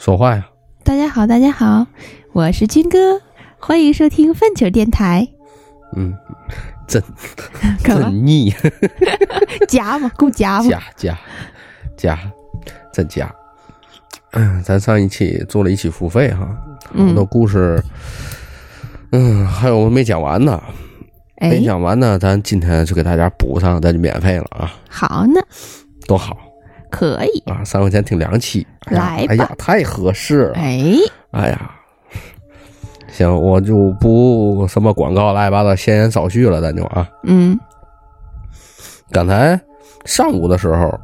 说话呀！大家好，大家好，我是军哥，欢迎收听粪球电台。嗯，真 真腻，夹嘛，够夹嘛。夹夹夹，真夹。嗯，咱上一期做了一期付费哈，很多嗯，故事，嗯，还有没讲完呢，没哎，讲完呢，咱今天就给大家补上，咱就免费了啊，好呢，多好可以。啊！三块钱听两期，来吧。哎呀，太合适了，哎，哎呀，行，我就不什么广告乱七八糟闲言少叙了，咱就啊。嗯。刚才上午的时候，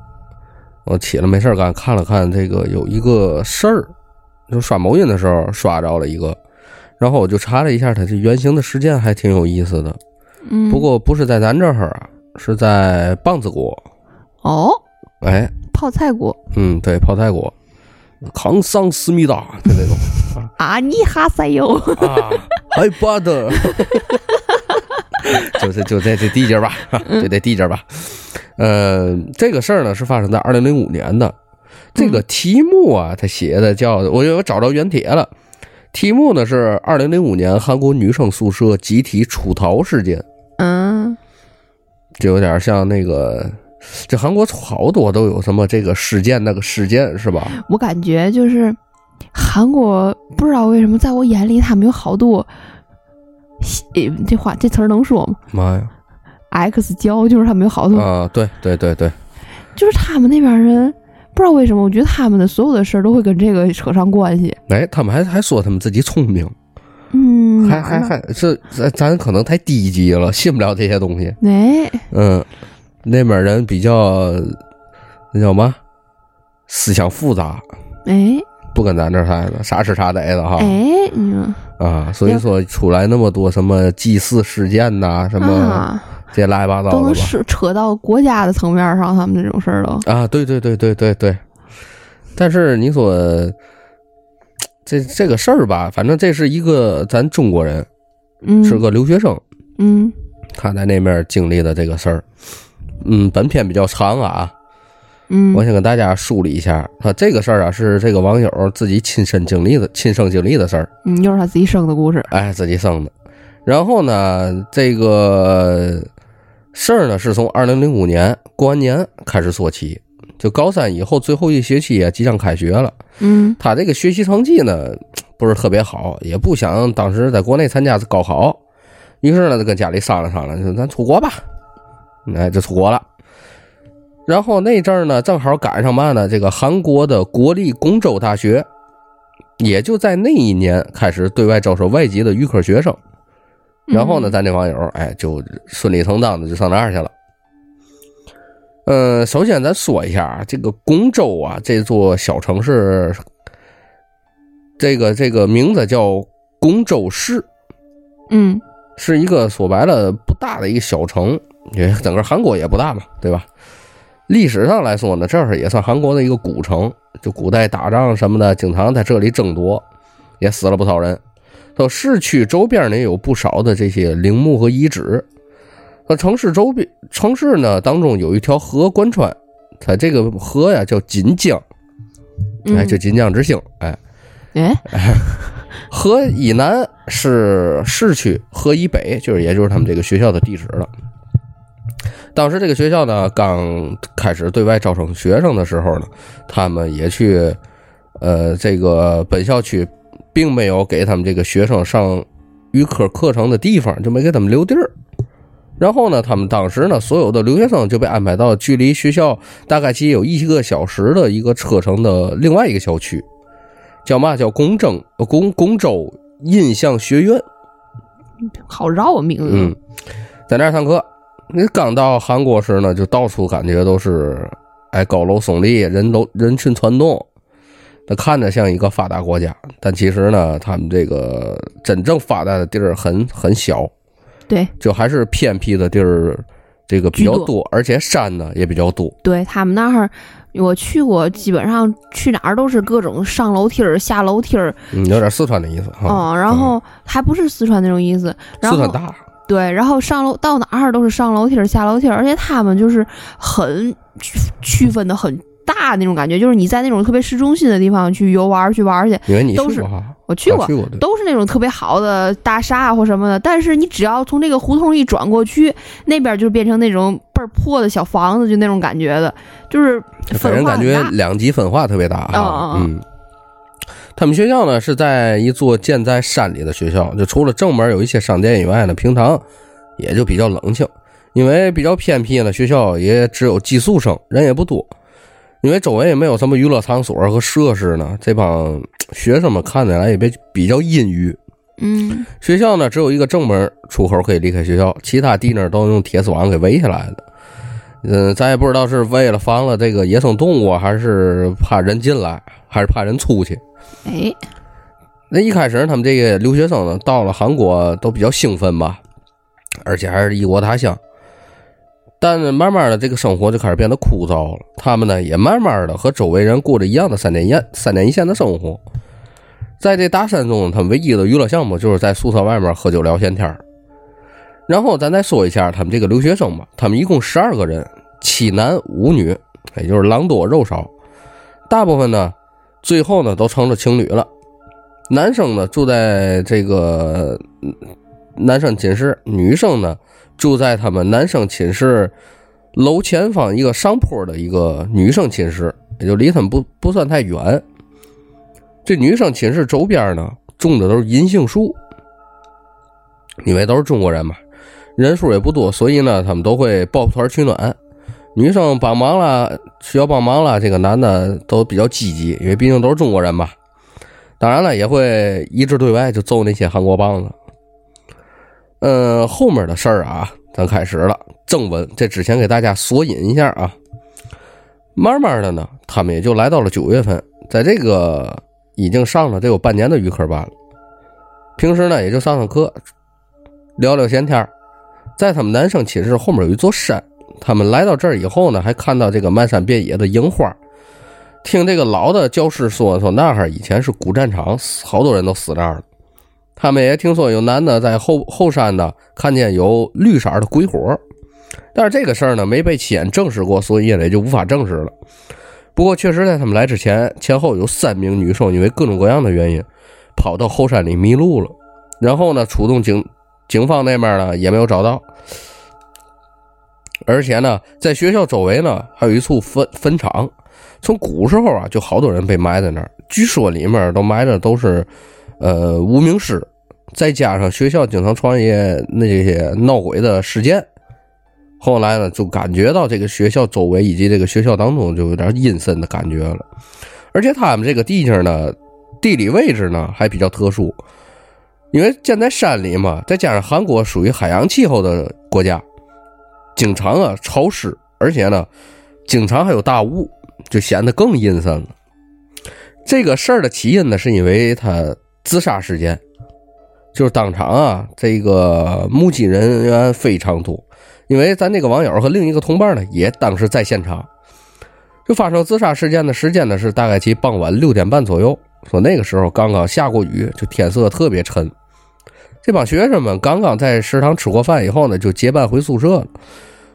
我起来没事儿干，看了看这个有一个事儿，就刷某音的时候刷着了一个，然后我就查了一下它这原型的事件，还挺有意思的。嗯，不过不是在咱这儿啊，是在棒子国，哦，哎，泡菜国嗯，对，泡菜国，康桑思密达就那种啊，你哈塞哟。啊，还巴的，就是就在这地界儿吧，就这地界儿吧。呃，这个事儿呢是发生在二零零五年的。这个题目啊，他写的叫我我找着原帖了。题目呢是二零零五年韩国女生宿舍集体出逃事件，嗯就有点像那个，这韩国好多都有什么这个事件那个事件是吧？我感觉就是韩国，不知道为什么，在我眼里他们有好多，呃这话这词儿能说吗妈呀！？X 教就是他们有好多，啊，对对对对，就是他们那边人，不知道为什么，我觉得他们的所有的事儿都会跟这个扯上关系。哎，他们还还说他们自己聪明。嗯，还还还这咱咱可能太低级了，信不了这些东西。哎，嗯，那边人比较那叫嘛，思想复杂，哎不跟咱这儿似的，啥吃啥逮的哈哎，嗯啊，所以说出来那么多什么祭祀事件呐、什么啊，这些乱七八糟都能。扯扯到国家的层面上，他们这种事儿都，啊，对对对对对对。但是你说这这个事儿吧，反正这是一个咱中国人，嗯，是个留学生，嗯他在那边经历的这个事儿。嗯，本片比较长啊，嗯，我先跟大家梳理一下。他这个事儿啊，是这个网友自己亲身经历的、亲身经历的事儿，嗯，又是他自己生的故事，哎，自己生的。然后呢，这个事儿呢，是从二零零五年过完年开始说起。就高三以后最后一学期啊，即将开学了。嗯他这个学习成绩呢，不是特别好，也不想当时在国内参加高考，于是呢，就跟家里商量商量，就咱出国吧，哎，就出国了。然后那阵儿呢，正好赶上嘛呢，这个韩国的国立公州大学，也就在那一年开始对外招收外籍的预科学生。然后呢，嗯咱这网友哎，就顺理成章的就上那儿去了。呃，首先咱说一下啊，这个公州啊，这座小城市，这个这个名字叫公州市，嗯是一个说白了不大的一个小城，也整个韩国也不大嘛，对吧？历史上来说呢，这儿也算韩国的一个古城，就古代打仗什么的，经常在这里争夺，也死了不少人。到市区周边呢也有不少的这些陵墓和遗址。那城市周边城市呢当中有一条河贯穿，它这个河呀叫锦江，嗯，哎，就锦江之星，哎，哎，河以南是市区，河以北就是也就是他们这个学校的地址了。当时这个学校呢刚开始对外招生学生的时候呢，他们也去，呃，这个本校区并没有给他们这个学生上预科课程的地方，就没给他们留地儿。然后呢，他们当时呢，所有的留学生就被安排到距离学校大概其有一个小时的一个车程的另外一个校区，叫嘛？叫公正呃公公州印象学院。好绕啊名字，嗯，在那儿上课。你刚到韩国时呢，就到处感觉都是哎高楼耸立，人都人群攒动，那看着像一个发达国家，但其实呢，他们这个真正发达的地儿很很小，对就还是偏僻的地儿，这个比较多多，而且山呢也比较多。对他们那儿。我去过，基本上去哪儿都是各种上楼梯儿、下楼梯儿，嗯，有点四川的意思哈。嗯，然后还不是四川那种意思，然后四川大，对，然后上楼到哪儿都是上楼梯儿、下楼梯儿，而且他们就是很区区分的很大大那种感觉，就是你在那种特别市中心的地方去游玩去玩去，因为你都是去过，我去过啊，去过。都是那种特别好的大厦啊或什么的，但是你只要从这个胡同一转过去，那边就变成那种倍儿破的小房子，就那种感觉的，就是给人感觉分化很大。两极分化特别大啊。嗯嗯嗯，他们学校呢是在一座建在山里的学校，就除了正门有一些商店以外呢，平常也就比较冷清。因为比较偏僻呢，学校也只有寄宿生，人也不多。因为周围也没有什么娱乐场所和设施呢，这帮学生们看起来也比比较阴郁。嗯学校呢只有一个正门出口可以离开学校，其他地呢都用铁丝网给围起来的。嗯，咱也不知道是为了防了这个野生动物，还是怕人进来，还是怕人出去。哎，那一开始他们这个留学生呢，到了韩国都比较兴奋吧，而且还是异国他乡。但慢慢的，这个生活就开始变得枯燥了。他们呢，也慢慢的和周围人过着一样的三点一、三点一线的生活。在这大山中，他们唯一的娱乐项目就是在宿舍外面喝酒聊闲天然后咱再说一下他们这个留学生吧，他们一共十二个人，七男五女，也就是狼多肉少。大部分呢，最后呢都成了情侣了。男生呢住在这个男生寝室，女生呢住在他们男生寝室楼前方一个上坡的一个女生寝室，也就离他们不不算太远。这女生寝室周边呢种的都是银杏树，因为都是中国人嘛，人数也不多，所以呢他们都会抱团取暖。女生帮忙了，需要帮忙了，这个男的都比较积极，因为毕竟都是中国人嘛。当然了，也会一致对外，就揍那些韩国棒子。嗯，后面的事儿啊，咱开始了正文。这之前给大家索引一下啊。慢慢的呢，他们也就来到了九月份，在这个已经上了得有半年的预科班了。平时呢，也就上上课，聊聊闲天在他们男生寝室后面有一座山，他们来到这儿以后呢，还看到这个漫山遍野的樱花。听这个老的教师说，说那哈以前是古战场，好多人都死那儿了。他们也听说有男的在后后山呢，看见有绿色的鬼火，但是这个事儿呢没被亲眼证实过，所以也就无法证实了。不过确实在他们来之前，前后有三名女生因为各种各样的原因跑到后山里迷路了，然后呢出动警警方那边呢也没有找到。而且呢，在学校周围呢，还有一处坟坟场。从古时候啊，就好多人被埋在那儿。据说里面都埋的都是，呃，无名尸。再加上学校经常创业那些闹鬼的事件，后来呢，就感觉到这个学校周围以及这个学校当中就有点阴森的感觉了。而且他们这个地界呢，地理位置呢还比较特殊，因为建在山里嘛，再加上韩国属于海洋气候的国家，经常啊潮湿，而且呢，经常还有大雾，就显得更阴森了。这个事儿的起因呢，是因为他自杀事件，就是当场啊，这个目击人员非常多，因为咱这个网友和另一个同伴呢，也当时在现场。就发生自杀事件的时间呢，是大概其傍晚六点半左右。说那个时候刚刚下过雨，就天色特别沉。这帮学生们刚刚在食堂吃过饭以后呢，就结伴回宿舍了。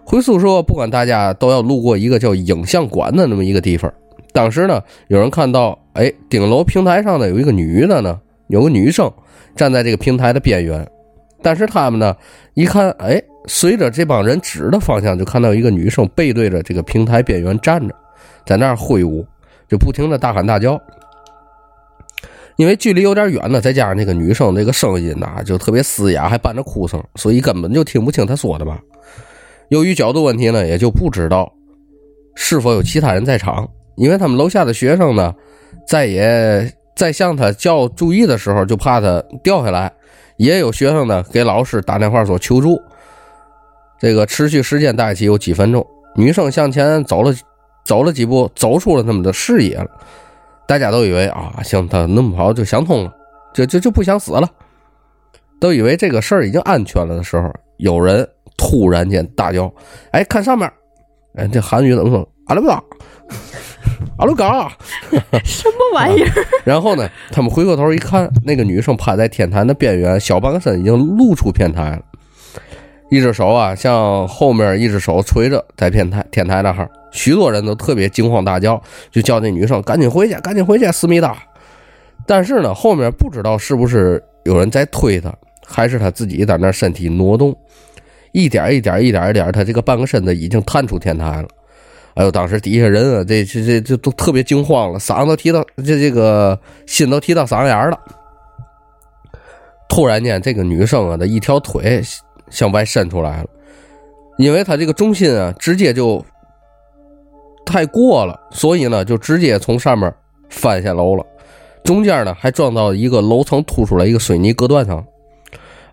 回宿舍，不管大家都要路过一个叫影像馆的那么一个地方。当时呢，有人看到，哎，顶楼平台上呢有一个女的呢，有个女生站在这个平台的边缘。但是他们呢，一看，哎，随着这帮人指的方向，就看到一个女生背对着这个平台边缘站着，在那儿挥舞，就不停的大喊大叫。因为距离有点远呢，再加上那个女生那个声音呐，就特别嘶哑，还伴着哭声，所以根本就听不清她说的嘛。由于角度问题呢，也就不知道是否有其他人在场。因为他们楼下的学生呢，在也在向他叫注意的时候，就怕他掉下来。也有学生呢给老师打电话说求助。这个持续时间大概有几分钟，女生向前走了走了几步，走出了他们的视野了。大家都以为啊，像，他那么好就想通了，就就就不想死了，都以为这个事儿已经安全了的时候，有人突然间大叫：“哎，看上面！”哎，这韩语怎么说？阿鲁嘎，阿鲁嘎。什么玩意儿？然后呢，他们回过头一看，那个女生趴在天台的边缘，小半个身已经露出天台了。一只手啊向后面，一只手垂着在天台天台那哈，许多人都特别惊慌大叫，就叫那女生赶紧回去，赶紧回去，思密达。但是呢，后面不知道是不是有人在推他，还是他自己在那身体挪动，一点一点一点一点，他这个半个身子已经探出天台了。哎呦，当时底下人啊，这这这这都特别惊慌了，嗓子都提到这这个心都提到嗓子眼了。突然间，这个女生啊的一条腿向外伸出来了，因为他这个重心啊直接就太过了，所以呢就直接从上面翻下楼了。中间呢还撞到一个楼层凸出来一个水泥隔断上，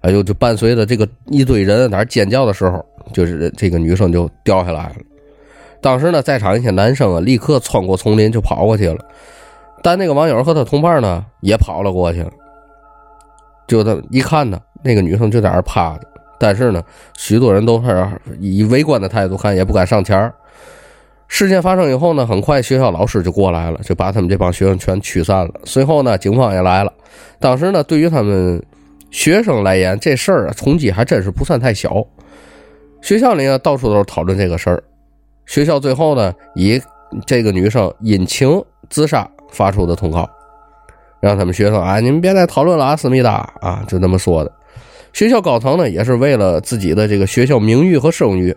哎呦，就伴随着这个一堆人在那尖叫的时候，就是这个女生就掉下来了。当时呢，在场一些男生啊，立刻穿过丛林就跑过去了。但那个网友和他同伴呢，也跑了过去了。就他一看呢，那个女生就在那趴着，但是呢，许多人都是以围观的态度看，也不敢上前事件发生以后呢，很快学校老师就过来了，就把他们这帮学生全驱散了。随后呢，警方也来了。当时呢，对于他们学生来言，这事儿啊，冲击还真是不算太小。学校里呢，到处都是讨论这个事儿。学校最后呢，以这个女生因情自杀发出的通告，让他们学生啊，你们别再讨论了啊，思密达啊，就那么说的。学校高层呢，也是为了自己的这个学校名誉和声誉。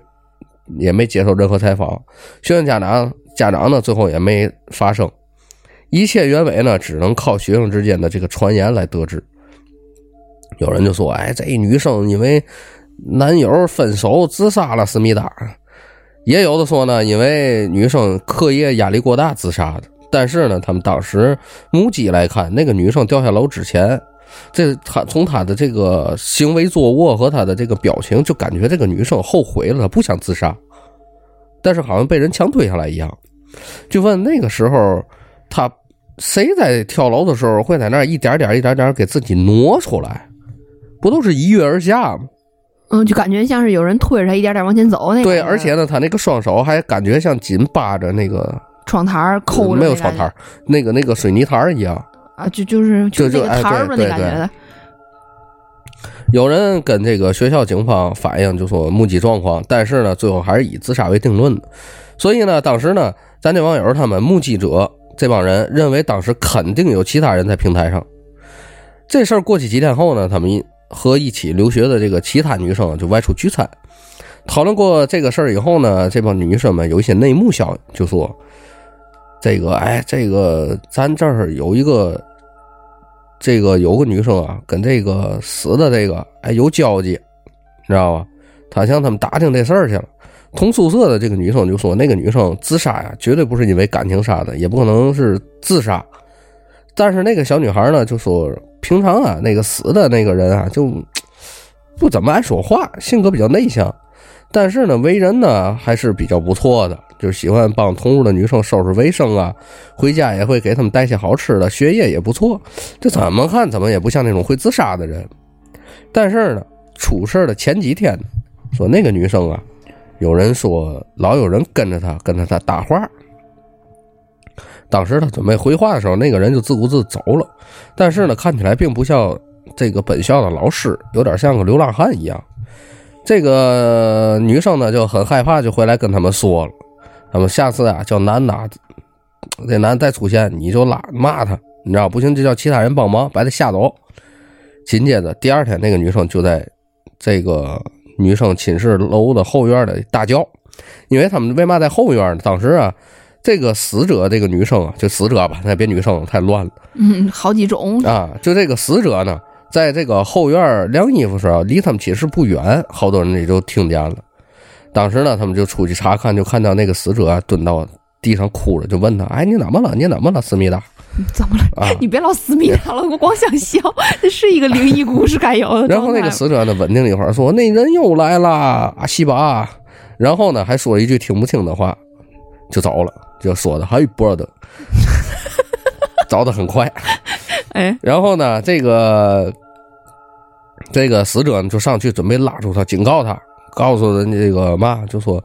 也没接受任何采访，学生家长家长呢，最后也没发声，一切原委呢，只能靠学生之间的这个传言来得知。有人就说：“哎，这一女生因为男友分手自杀了，思密达。”也有的说呢，因为女生课业压力过大自杀的。但是呢，他们当时目击来看，那个女生掉下楼之前。这他从他的这个行为坐卧和他的这个表情，就感觉这个女生后悔了，她不想自杀，但是好像被人强推下来一样。就问那个时候，他谁在跳楼的时候会在那一点点、一点点给自己挪出来？不都是一跃而下吗？嗯，就感觉像是有人推着他一点点往前走那。对，而且呢，他那个双手还感觉像紧扒着那个窗台抠没有窗台那个那个水泥台一样。啊，就就是就这个摊儿嘛，那感觉的。有人跟这个学校警方反映，就说目击状况，但是呢，最后还是以自杀为定论的。所以呢，当时呢，咱这网友他们目击者这帮人认为，当时肯定有其他人在平台上。这事儿过去几天后呢，他们和一起留学的这个其他女生就外出聚餐，讨论过这个事儿以后呢，这帮女生们有一些内幕消息，就说这个，哎，这个咱这儿有一个。这个有个女生啊，跟这个死的这个哎有交集，你知道吧？他向他们打听这事儿去了。同宿舍的这个女生就说，那个女生自杀呀，绝对不是因为感情杀的，也不可能是自杀。但是那个小女孩呢，就说平常啊，那个死的那个人啊，就不怎么爱说话，性格比较内向，但是呢，为人呢还是比较不错的。就喜欢帮同屋的女生收拾卫生啊，回家也会给他们带些好吃的，学业也不错。这怎么看怎么也不像那种会自杀的人。但是呢，出事的前几天，说那个女生啊，有人说老有人跟着她，跟着她搭话。当时她准备回话的时候，那个人就自顾自走了。但是呢，看起来并不像这个本校的老师，有点像个流浪汉一样。这个女生呢就很害怕，就回来跟他们说了。他们下次啊，叫男的，这男再出现，你就拉骂他，你知道不行就叫其他人帮忙把他吓走。紧接着第二天，那个女生就在这个女生寝室楼的后院的大叫，因为他们为嘛在后院呢？当时啊，这个死者这个女生啊，就死者吧，那别女生太乱了。嗯，好几种啊，就这个死者呢，在这个后院晾衣服时候，离他们寝室不远，好多人也就听见了。当时呢，他们就出去查看，就看到那个死者蹲到地上哭了，就问他：“哎，你怎么了？你怎么了，思密达？怎么了？啊，你别老思密达了，我光想笑。这是一个灵异故事该有的。” 然后那个死者呢，稳定了一会儿，说：“那人又来了，阿西巴。”然后呢，还说了一句听不清的话，就走了，就说的还波的，走的很快。哎，然后呢，这个这个死者呢，就上去准备拉住他，警告他。告诉人这个嘛，就说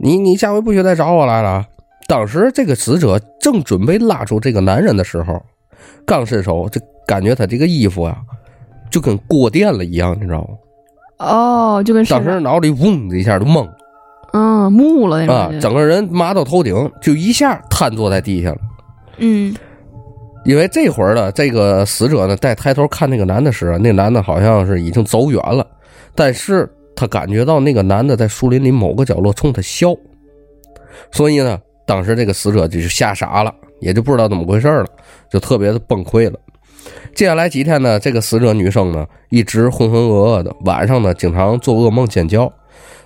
你你下回不许再找我来了。当时这个死者正准备拉住这个男人的时候，刚伸手就感觉他这个衣服呀，就跟过电了一样，你知道吗？哦，就跟当时脑里嗡的一下就懵了嗯木了那种啊整个人麻到头顶，就一下瘫坐在地下了。嗯因为这会儿呢，这个死者呢在抬头看那个男的时啊，那个男的好像是已经走远了，但是他感觉到那个男的在树林里某个角落冲他笑，所以呢，当时这个死者就是吓傻了，也就不知道怎么回事了，就特别的崩溃了。接下来几天呢，这个死者女生呢一直浑浑噩噩的，晚上呢经常做噩梦尖叫，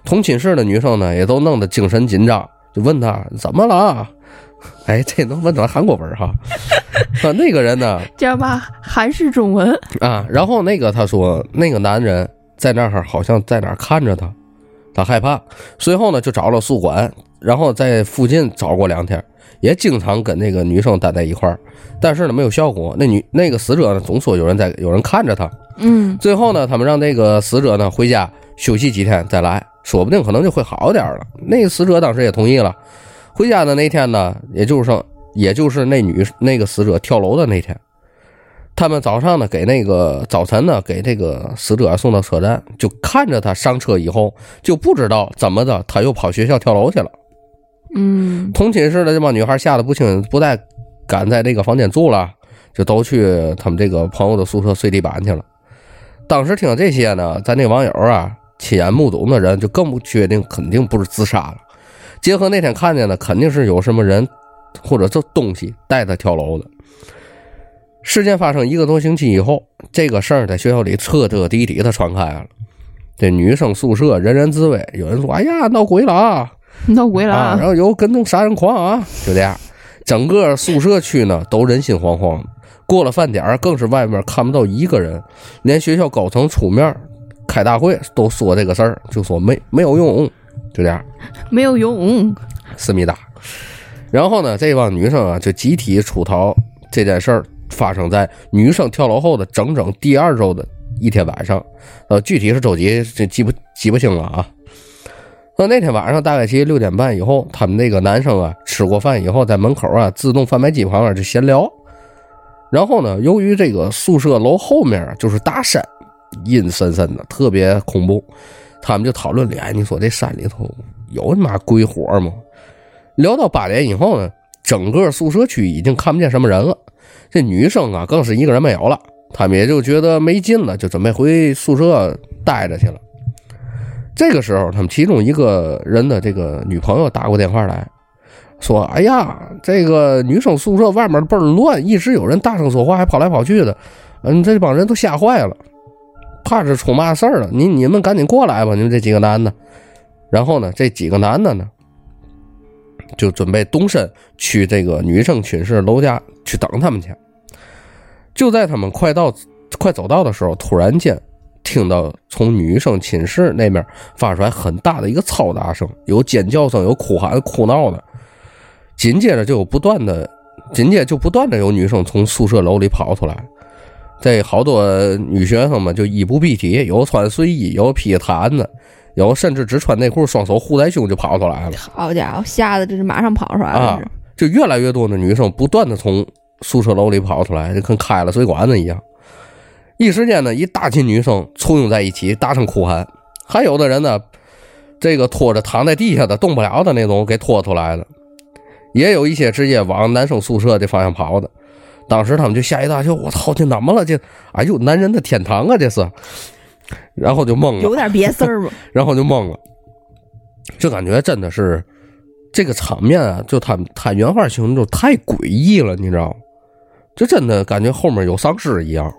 同寝室的女生呢也都弄得精神紧张，就问他怎么了。哎，这能问咱韩国文哈？啊，那个人呢？这样吧，韩式中文，啊，然后那个他说，那个男人在那儿好像在哪儿看着他，他害怕，随后呢就找了宿管，然后在附近找过两天，也经常跟那个女生待在一块儿，但是呢没有效果。那女那个死者呢总说有人在有人看着他，嗯最后呢他们让那个死者呢回家休息几天再来，说不定可能就会好点了。那个死者当时也同意了。回家的那天呢，也就是也就是那女那个死者跳楼的那天，他们早上呢给那个早晨呢给这个死者送到车站，就看着他上车以后，就不知道怎么的他又跑学校跳楼去了。嗯同寝室的这帮女孩吓得不轻，不再敢在这个房间住了，就都去他们这个朋友的宿舍睡地板去了。当时听这些呢，咱那网友啊，亲眼目睹的人就更不确定，肯定不是自杀了。结合那天看见的，肯定是有什么人或者这东西带他跳楼的。事件发生一个多星期以后，这个事儿在学校里彻彻底底的传开了。这女生宿舍人人自危，有人说：“哎呀，闹鬼了啊！”闹鬼了啊，然啊！后有跟踪杀人狂啊，就这样，整个宿舍区呢都人心惶惶。过了饭点儿，更是外面看不到一个人，连学校高层出面开大会都说这个事儿，就说没没有用，就这样，没有用，思密达。然后呢，这帮女生啊就集体出逃。这件事儿发生在女生跳楼后的整整第二周的一天晚上，呃，具体是周几这记不记不清了啊。那那天晚上大概其六点半以后，他们那个男生啊吃过饭以后，在门口啊自动贩卖机旁边就闲聊。然后呢，由于这个宿舍楼后面就是大山，阴森森的，特别恐怖，他们就讨论里，哎，你说这山里头有他妈鬼火吗？聊到八点以后呢，整个宿舍区已经看不见什么人了，这女生啊更是一个人没有了，他们也就觉得没劲了，就准备回宿舍待着去了。这个时候，他们其中一个人的这个女朋友打过电话来说：“哎呀，这个女生宿舍外面倍儿乱，一直有人大声说话，还跑来跑去的，嗯，这帮人都吓坏了，怕是出嘛事儿了。你你们赶紧过来吧，你们这几个男的。”然后呢，这几个男的呢，就准备动身去这个女生寝室楼下去等他们去。就在他们快到快走到的时候，突然间听到从女生寝室那边发出来很大的一个嘈杂声，有尖叫声，有哭喊、哭闹的。紧接着就有不断的，紧接着就不断的有女生从宿舍楼里跑出来。这好多女学生们就衣不蔽体，有穿睡衣，有披毯子，有甚至只穿内裤，双手护在胸就跑出来了。好家伙，吓得这是马上跑出来了啊，就越来越多的女生不断的从宿舍楼里跑出来，就跟开了水管子一样。一时间呢，一大群女生簇拥在一起，大声哭喊。还有的人呢，这个拖着躺在地下的动不了的那种给拖出来了，也有一些直接往男生宿舍的方向跑的。当时他们就吓一大跳，我操，这怎么了？这哎呦，男人的天堂啊，这是。然后就懵了，有点别事儿吧？然后就懵了，就感觉真的是这个场面啊，就他他原话形容就太诡异了，你知道吗？就真的感觉后面有丧尸一样，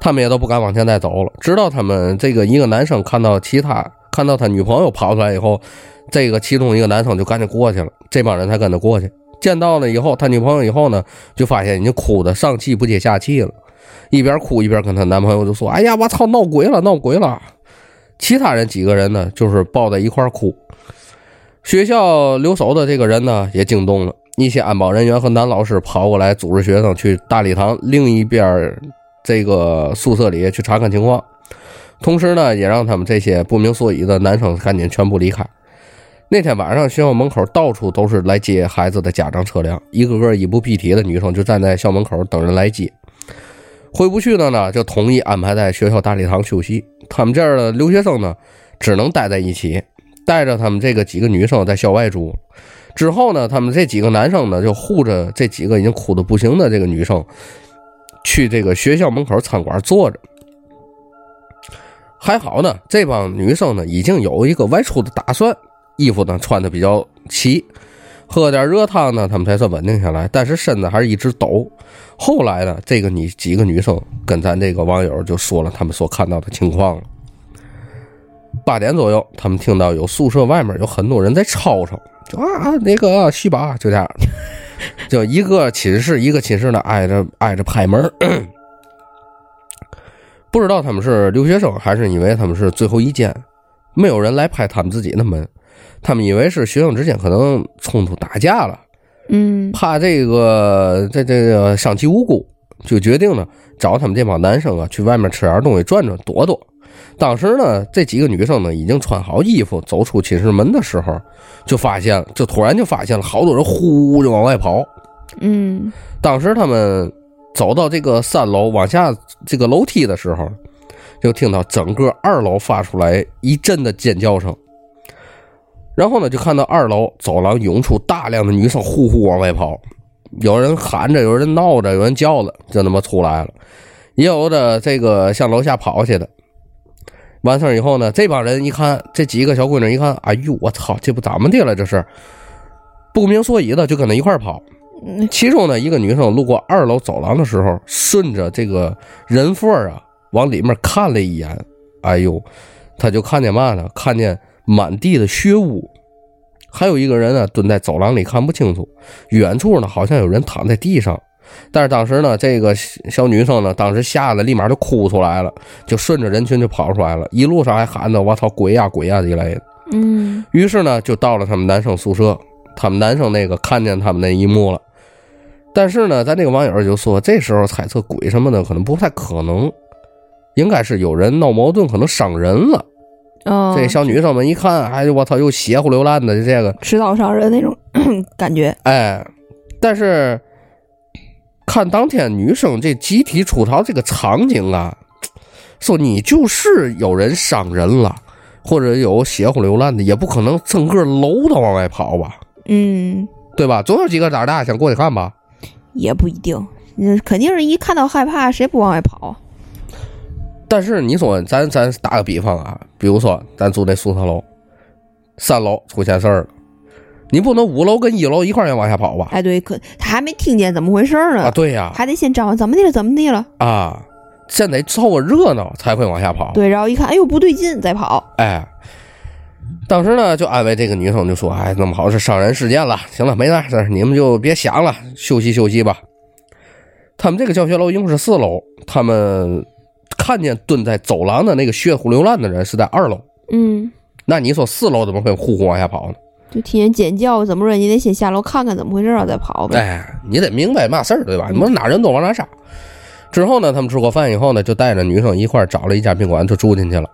他们也都不敢往前再走了。直到他们这个一个男生看到其他看到他女朋友跑出来以后，这个其中一个男生就赶紧过去了，这帮人才跟他过去。见到了以后，他女朋友以后呢，就发现已经哭的上气不接下气了，一边哭一边跟她男朋友就说：“哎呀，我操，闹鬼了，闹鬼了！”其他人几个人呢，就是抱在一块哭。学校留守的这个人呢，也惊动了一些安保人员和男老师，跑过来组织学生去大礼堂另一边这个宿舍里去查看情况，同时呢，也让他们这些不明所以的男生赶紧全部离开。那天晚上，学校门口到处都是来接孩子的家长车辆，一个个衣不蔽体的女生就站在校门口等人来接。回不去的呢，就统一安排在学校大礼堂休息。他们这儿的留学生呢，只能待在一起，带着他们这个几个女生在校外住。之后呢，他们这几个男生呢，就护着这几个已经哭的不行的这个女生，去这个学校门口餐馆坐着。还好呢，这帮女生呢已经有一个外出的打算，衣服呢穿的比较齐，喝点热汤呢，他们才算稳定下来。但是身子还是一直抖。后来呢，这个女几个女生跟咱这个网友就说了他们所看到的情况了。八点左右，他们听到有宿舍外面有很多人在吵吵，就啊那个西吧，就这样，就一个寝室一个寝室的挨着挨着拍门。不知道他们是留学生，还是因为他们是最后一间，没有人来拍他们自己的门。他们以为是学生之间可能冲突打架了，嗯怕这个这这个伤及无辜，就决定呢找他们这帮男生啊去外面吃点东西转转躲躲。当时呢，这几个女生呢已经穿好衣服走出寝室门的时候，就发现，就突然就发现了好多人呼就往外跑。嗯当时他们走到这个三楼往下这个楼梯的时候，就听到整个二楼发出来一阵的尖叫声。然后呢，就看到二楼走廊涌出大量的女生呼呼往外跑，有人喊着，有人闹着，有人叫着，就那么出来了。也有的这个向楼下跑去的。完事儿以后呢，这帮人一看，这几个小姑娘一看，哎呦，我操，这不怎么的了？这是不明所以的，就跟他一块跑。其中呢，一个女生路过二楼走廊的时候，顺着这个人缝啊往里面看了一眼，哎呦，她就看见嘛呢？看见满地的血污，还有一个人呢蹲在走廊里看不清楚，远处呢好像有人躺在地上。但是当时呢，这个小女生呢，当时吓得立马就哭出来了，就顺着人群就跑出来了，一路上还喊着“我操，鬼呀鬼呀”一类的。嗯于是呢，就到了他们男生宿舍，他们男生那个看见他们那一幕了。但是呢，咱这个网友就说，这时候猜测鬼什么的可能不太可能，应该是有人闹矛盾，可能伤人了。哦，这小女生们一看，哎呦我操，又血乎流烂的就这个，持刀伤人那种 感觉。哎，但是看当天女生这集体出逃这个场景啊，说你就是有人伤人了，或者有血乎流烂的，也不可能整个楼都往外跑吧，嗯，对吧？总有几个胆大想过去看吧。也不一定，嗯，肯定是一看到害怕，谁不往外跑？但是你说，咱咱打个比方啊，比如说咱住那宿舍楼，三楼出现事儿了，你不能五楼跟一楼一块儿也往下跑吧？哎，对，可他还没听见怎么回事呢，啊，对呀、还得先张望怎么地了，怎么地了？啊，先得凑个热闹才会往下跑。对，然后一看，哎呦不对劲，再跑。哎，当时呢就安慰这个女生，就说：“哎，弄不好是伤人事件了，行了，没啥事儿，你们就别想了，休息休息吧。”他们这个教学楼一共是四楼，他们看见蹲在走廊的那个血乎流烂的人是在二楼，嗯，那你说四楼怎么会呼呼往下跑呢？就听见尖叫，怎么说？你得先下楼看看怎么回事啊，再跑呗。哎，你得明白嘛事儿，对吧？你们哪人都往哪杀。之后呢，他们吃过饭以后呢，就带着女生一块儿找了一家宾馆就住进去了，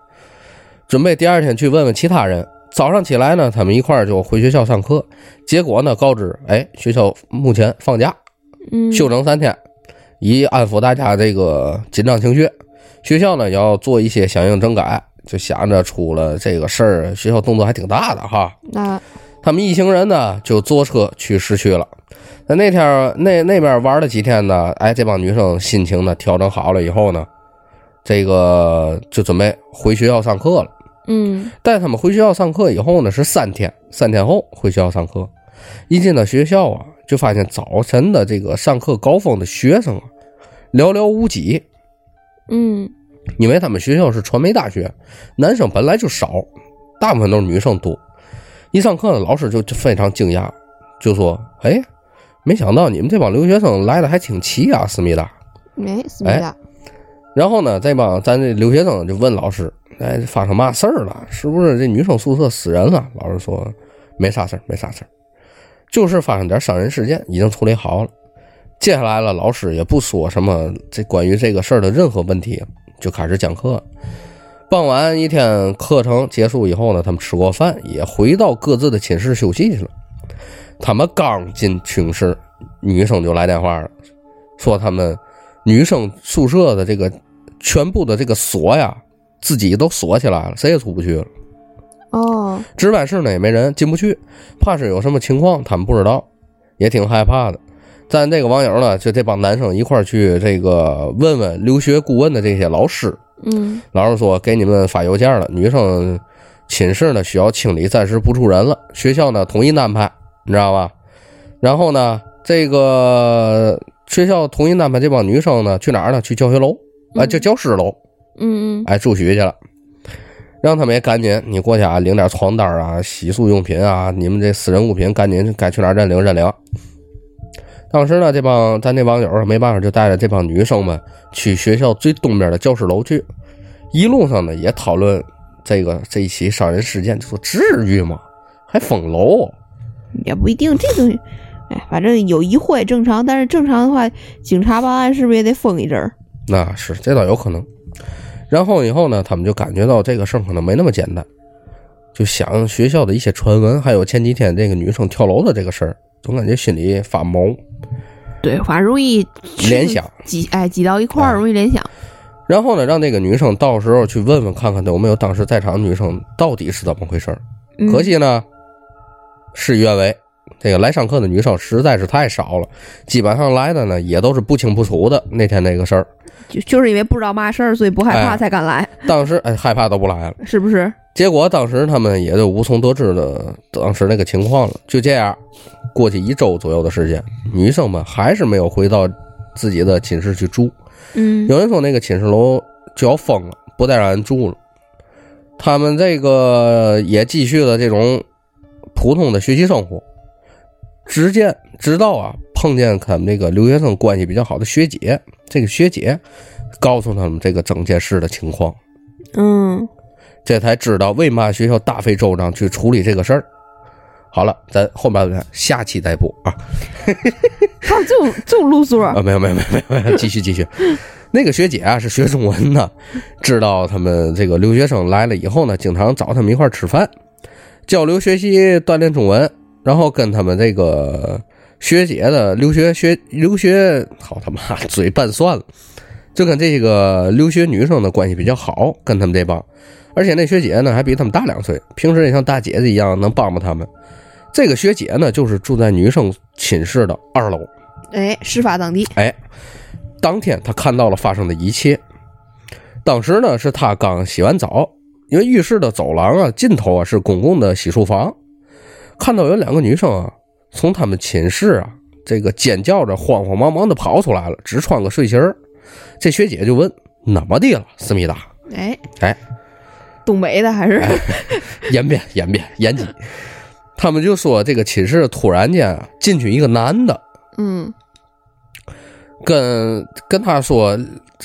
准备第二天去问问其他人。早上起来呢，他们一块儿就回学校上课，结果呢，告知哎，学校目前放假，嗯，休整三天，以安抚大家这个紧张情绪。学校呢要做一些相应整改，就想着出了这个事儿，学校动作还挺大的哈。那他们一行人呢就坐车去市区了。那那天儿那那边玩了几天呢，哎，这帮女生心情呢调整好了以后呢，这个就准备回学校上课了。嗯带他们回学校上课以后呢，是三天，三天后回学校上课。一进到学校啊，就发现早晨的这个上课高峰的学生啊，寥寥无几。嗯因为他们学校是传媒大学，男生本来就少，大部分都是女生多。一上课呢，老师就就非常惊讶，就说：“哎，没想到你们这帮留学生来的还挺齐啊，思密达。没思密达，”然后呢，这帮咱这留学生就问老师：“哎，发生嘛事儿了？是不是这女生宿舍死人了？”老师说：“没啥事儿，没啥事儿，就是发生点伤人事件，已经处理好了。”接下来了，老师也不说什么这关于这个事儿的任何问题，就开始讲课。傍晚一天课程结束以后呢，他们吃过饭，也回到各自的寝室休息去了。他们刚进寝室，女生就来电话了，说他们女生宿舍的这个全部的这个锁呀，自己都锁起来了，谁也出不去了。哦，值班室呢也没人进不去，怕是有什么情况，他们不知道，也挺害怕的。咱这个网友呢，就这帮男生一块儿去这个问问留学顾问的这些老师，嗯老师说给你们发邮件了，女生寝室呢需要清理，暂时不住人了，学校呢统一安排，你知道吧？然后呢，这个学校统一安排这帮女生呢去哪儿呢？去教学楼，啊，就教师楼，嗯嗯哎，住学去了。让他们也赶紧，你过去啊，领点床单啊、洗漱用品啊，你们这私人物品赶紧该去哪儿认领认领。当时呢，这帮咱这网友没办法，就带着这帮女生们去学校最东边的教室楼去。一路上呢，也讨论这个这一起伤人事件，就说至于吗？还封楼？也不一定，这东西，哎，反正有疑惑也正常，但是正常的话，警察办案是不是也得封一阵儿？那是，这倒有可能。然后以后呢，他们就感觉到这个事儿可能没那么简单，就想学校的一些传闻，还有前几天这个女生跳楼的这个事儿，总感觉心里发毛，对，反正容易联想。挤，哎，挤到一块儿哎容易联想。然后呢，让那个女生到时候去问问看看有没有当时在场的女生到底是怎么回事儿。嗯可惜呢，事与愿违，这个来上课的女生实在是太少了，基本上来的呢也都是不清不楚的那天那个事儿。就就是因为不知道嘛事儿，所以不害怕哎才敢来，当时哎害怕都不来了。是不是？结果当时他们也就无从得知的当时那个情况了。就这样，过去一周左右的时间，女生们还是没有回到自己的寝室去住。嗯有人说那个寝室楼就要封了，不再让人住了。他们这个也继续了这种普通的学习生活。直见直到啊碰见他们这个留学生关系比较好的学姐，这个学姐告诉他们这个整件事的情况。嗯，这才知道为嘛学校大费周章去处理这个事儿。好了，咱后面下期再补啊还有这种这种啰嗦，啊！没有没有没有没有，继续继续。那个学姐啊是学中文的，知道他们这个留学生来了以后呢，经常找他们一块儿吃饭，交流学习，锻炼中文，然后跟他们这个学姐的留学学留学，好他妈 嘴拌蒜了，就跟这个留学女生的关系比较好，跟他们这帮。而且那学姐呢还比他们大两岁，平时也像大姐姐一样能帮帮他们。这个学姐呢就是住在女生寝室的二楼。哎，事发当地，哎，当天她看到了发生的一切。当时呢是她刚洗完澡，因为浴室的走廊啊尽头啊是公共的洗漱房，看到有两个女生啊从他们寝室啊这个尖叫着慌慌忙忙的跑出来了，只穿个睡裙儿。这学姐就问：“怎么的了，思密达？”哎。哎，东北的还是？延边延边延吉，他们就说这个寝室突然间啊进去一个男的，嗯。跟跟他说，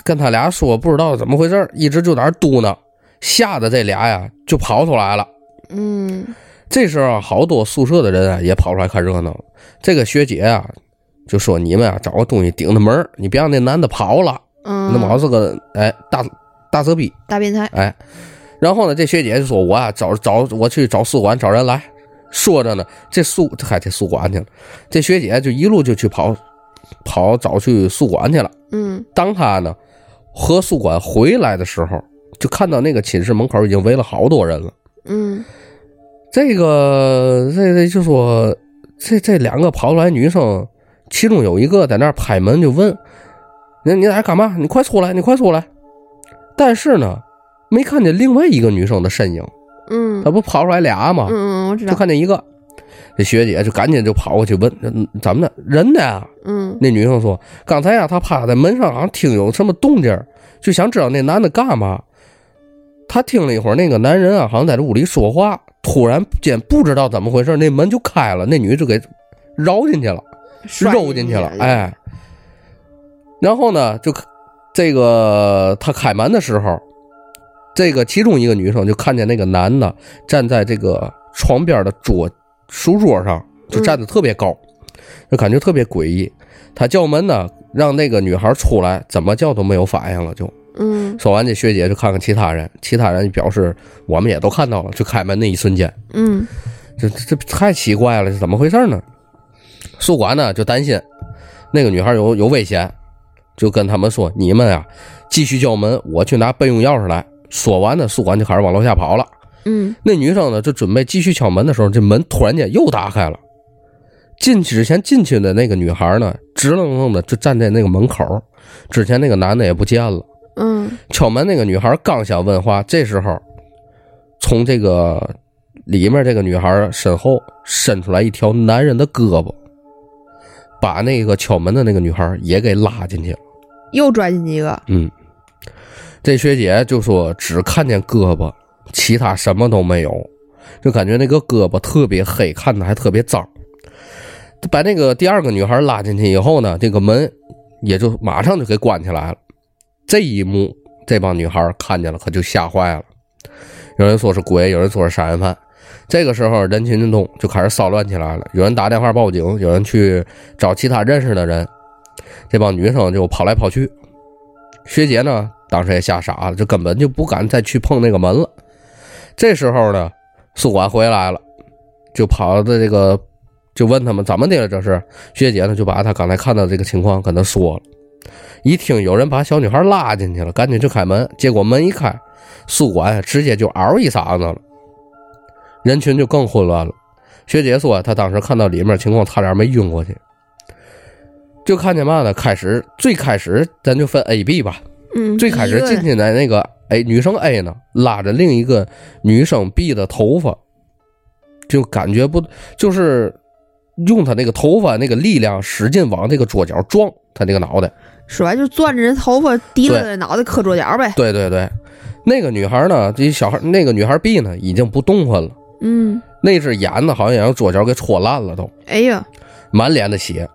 跟他俩说不知道怎么回事一直就在那儿嘟囔，吓得这俩呀就跑出来了。嗯这时候啊好多宿舍的人啊也跑出来看热闹。这个学姐啊就说：“你们啊找个东西顶着门儿你别让那男的跑了，嗯，那么好是个哎大大色逼。”大变态，哎，然后呢，这学姐就说：“我啊，找找我去找宿管找人来。”说着呢，这宿还这宿管去了。这学姐就一路就去跑，跑找去宿管去了。嗯当她呢和宿管回来的时候，就看到那个寝室门口已经围了好多人了。嗯这个这这就说这这两个跑出来女生，其中有一个在那儿拍门就问：“你你在那干嘛？你快出来，你快出来！”但是呢，没看见另外一个女生的身影。嗯他不跑出来俩吗？嗯，我知就，看见一个，这学姐就赶紧就跑过去问：“嗯怎么的？人呢？”嗯那女生说：“刚才呀，她趴在门上，好像听有什么动静，就想知道那男的干嘛。她听了一会儿，那个男人啊，好像在这屋里说话，突然间不知道怎么回事，那门就开了，那女的就给绕进去了，摔揉进去了，，哎。然后呢，就这个他开门的时候，这个其中一个女生就看见那个男的站在这个床边的桌书桌上，就站得特别高，就感觉特别诡异。他叫门呢，让那个女孩出来，怎么叫都没有反应了，就嗯说完，这学姐就看看其他人，其他人表示我们也都看到了，就开门那一瞬间，嗯这这这太奇怪了，是怎么回事呢？宿管呢就担心那个女孩有有危险，就跟他们说：“你们啊，继续叫门，我去拿备用钥匙来。”说完呢，宿管就开始往楼下跑了。嗯那女生呢，就准备继续敲门的时候，这门突然间又打开了。进去之前进去的那个女孩呢，直愣愣的就站在那个门口，之前那个男的也不见了。嗯敲门那个女孩刚想问话，这时候从这个里面这个女孩身后伸出来一条男人的胳膊，把那个敲门的那个女孩也给拉进去了。又拽进去一个。嗯，这学姐就说只看见胳膊，其他什么都没有，就感觉那个胳膊特别黑，看着还特别脏。把那个第二个女孩拉进去以后呢，这个门也就马上就给关起来了。这一幕，这帮女孩看见了，可就吓坏了。有人说是鬼，有人说是杀人犯。这个时候，人群中就开始骚乱起来了。有人打电话报警，有人去找其他认识的人。这帮女生就跑来跑去。学姐呢，当时也吓傻了，就根本就不敢再去碰那个门了。这时候呢，宿管回来了，就跑到这个，就问他们怎么的了？这是学姐呢，就把她刚才看到这个情况跟他说了。一听有人把小女孩拉进去了，赶紧去开门。结果门一开，宿管直接就嗷一嗓子了，人群就更混乱了。学姐说，她当时看到里面情况，差点没晕过去。就看见嘛呢？开始最开始咱就分 A、B 吧。嗯，最开始进去的那个 A 女生 A 呢，拉着另一个女生 B 的头发，就感觉不就是用她那个头发那个力量使劲往那个桌角撞她那个脑袋。说白就攥着人头发提溜着脑袋磕桌角呗。对对对，那个女孩呢，这小孩那个女孩 B 呢已经不动弹了，嗯，那只眼呢好像也让桌角给戳烂了都，哎呀，满脸的血。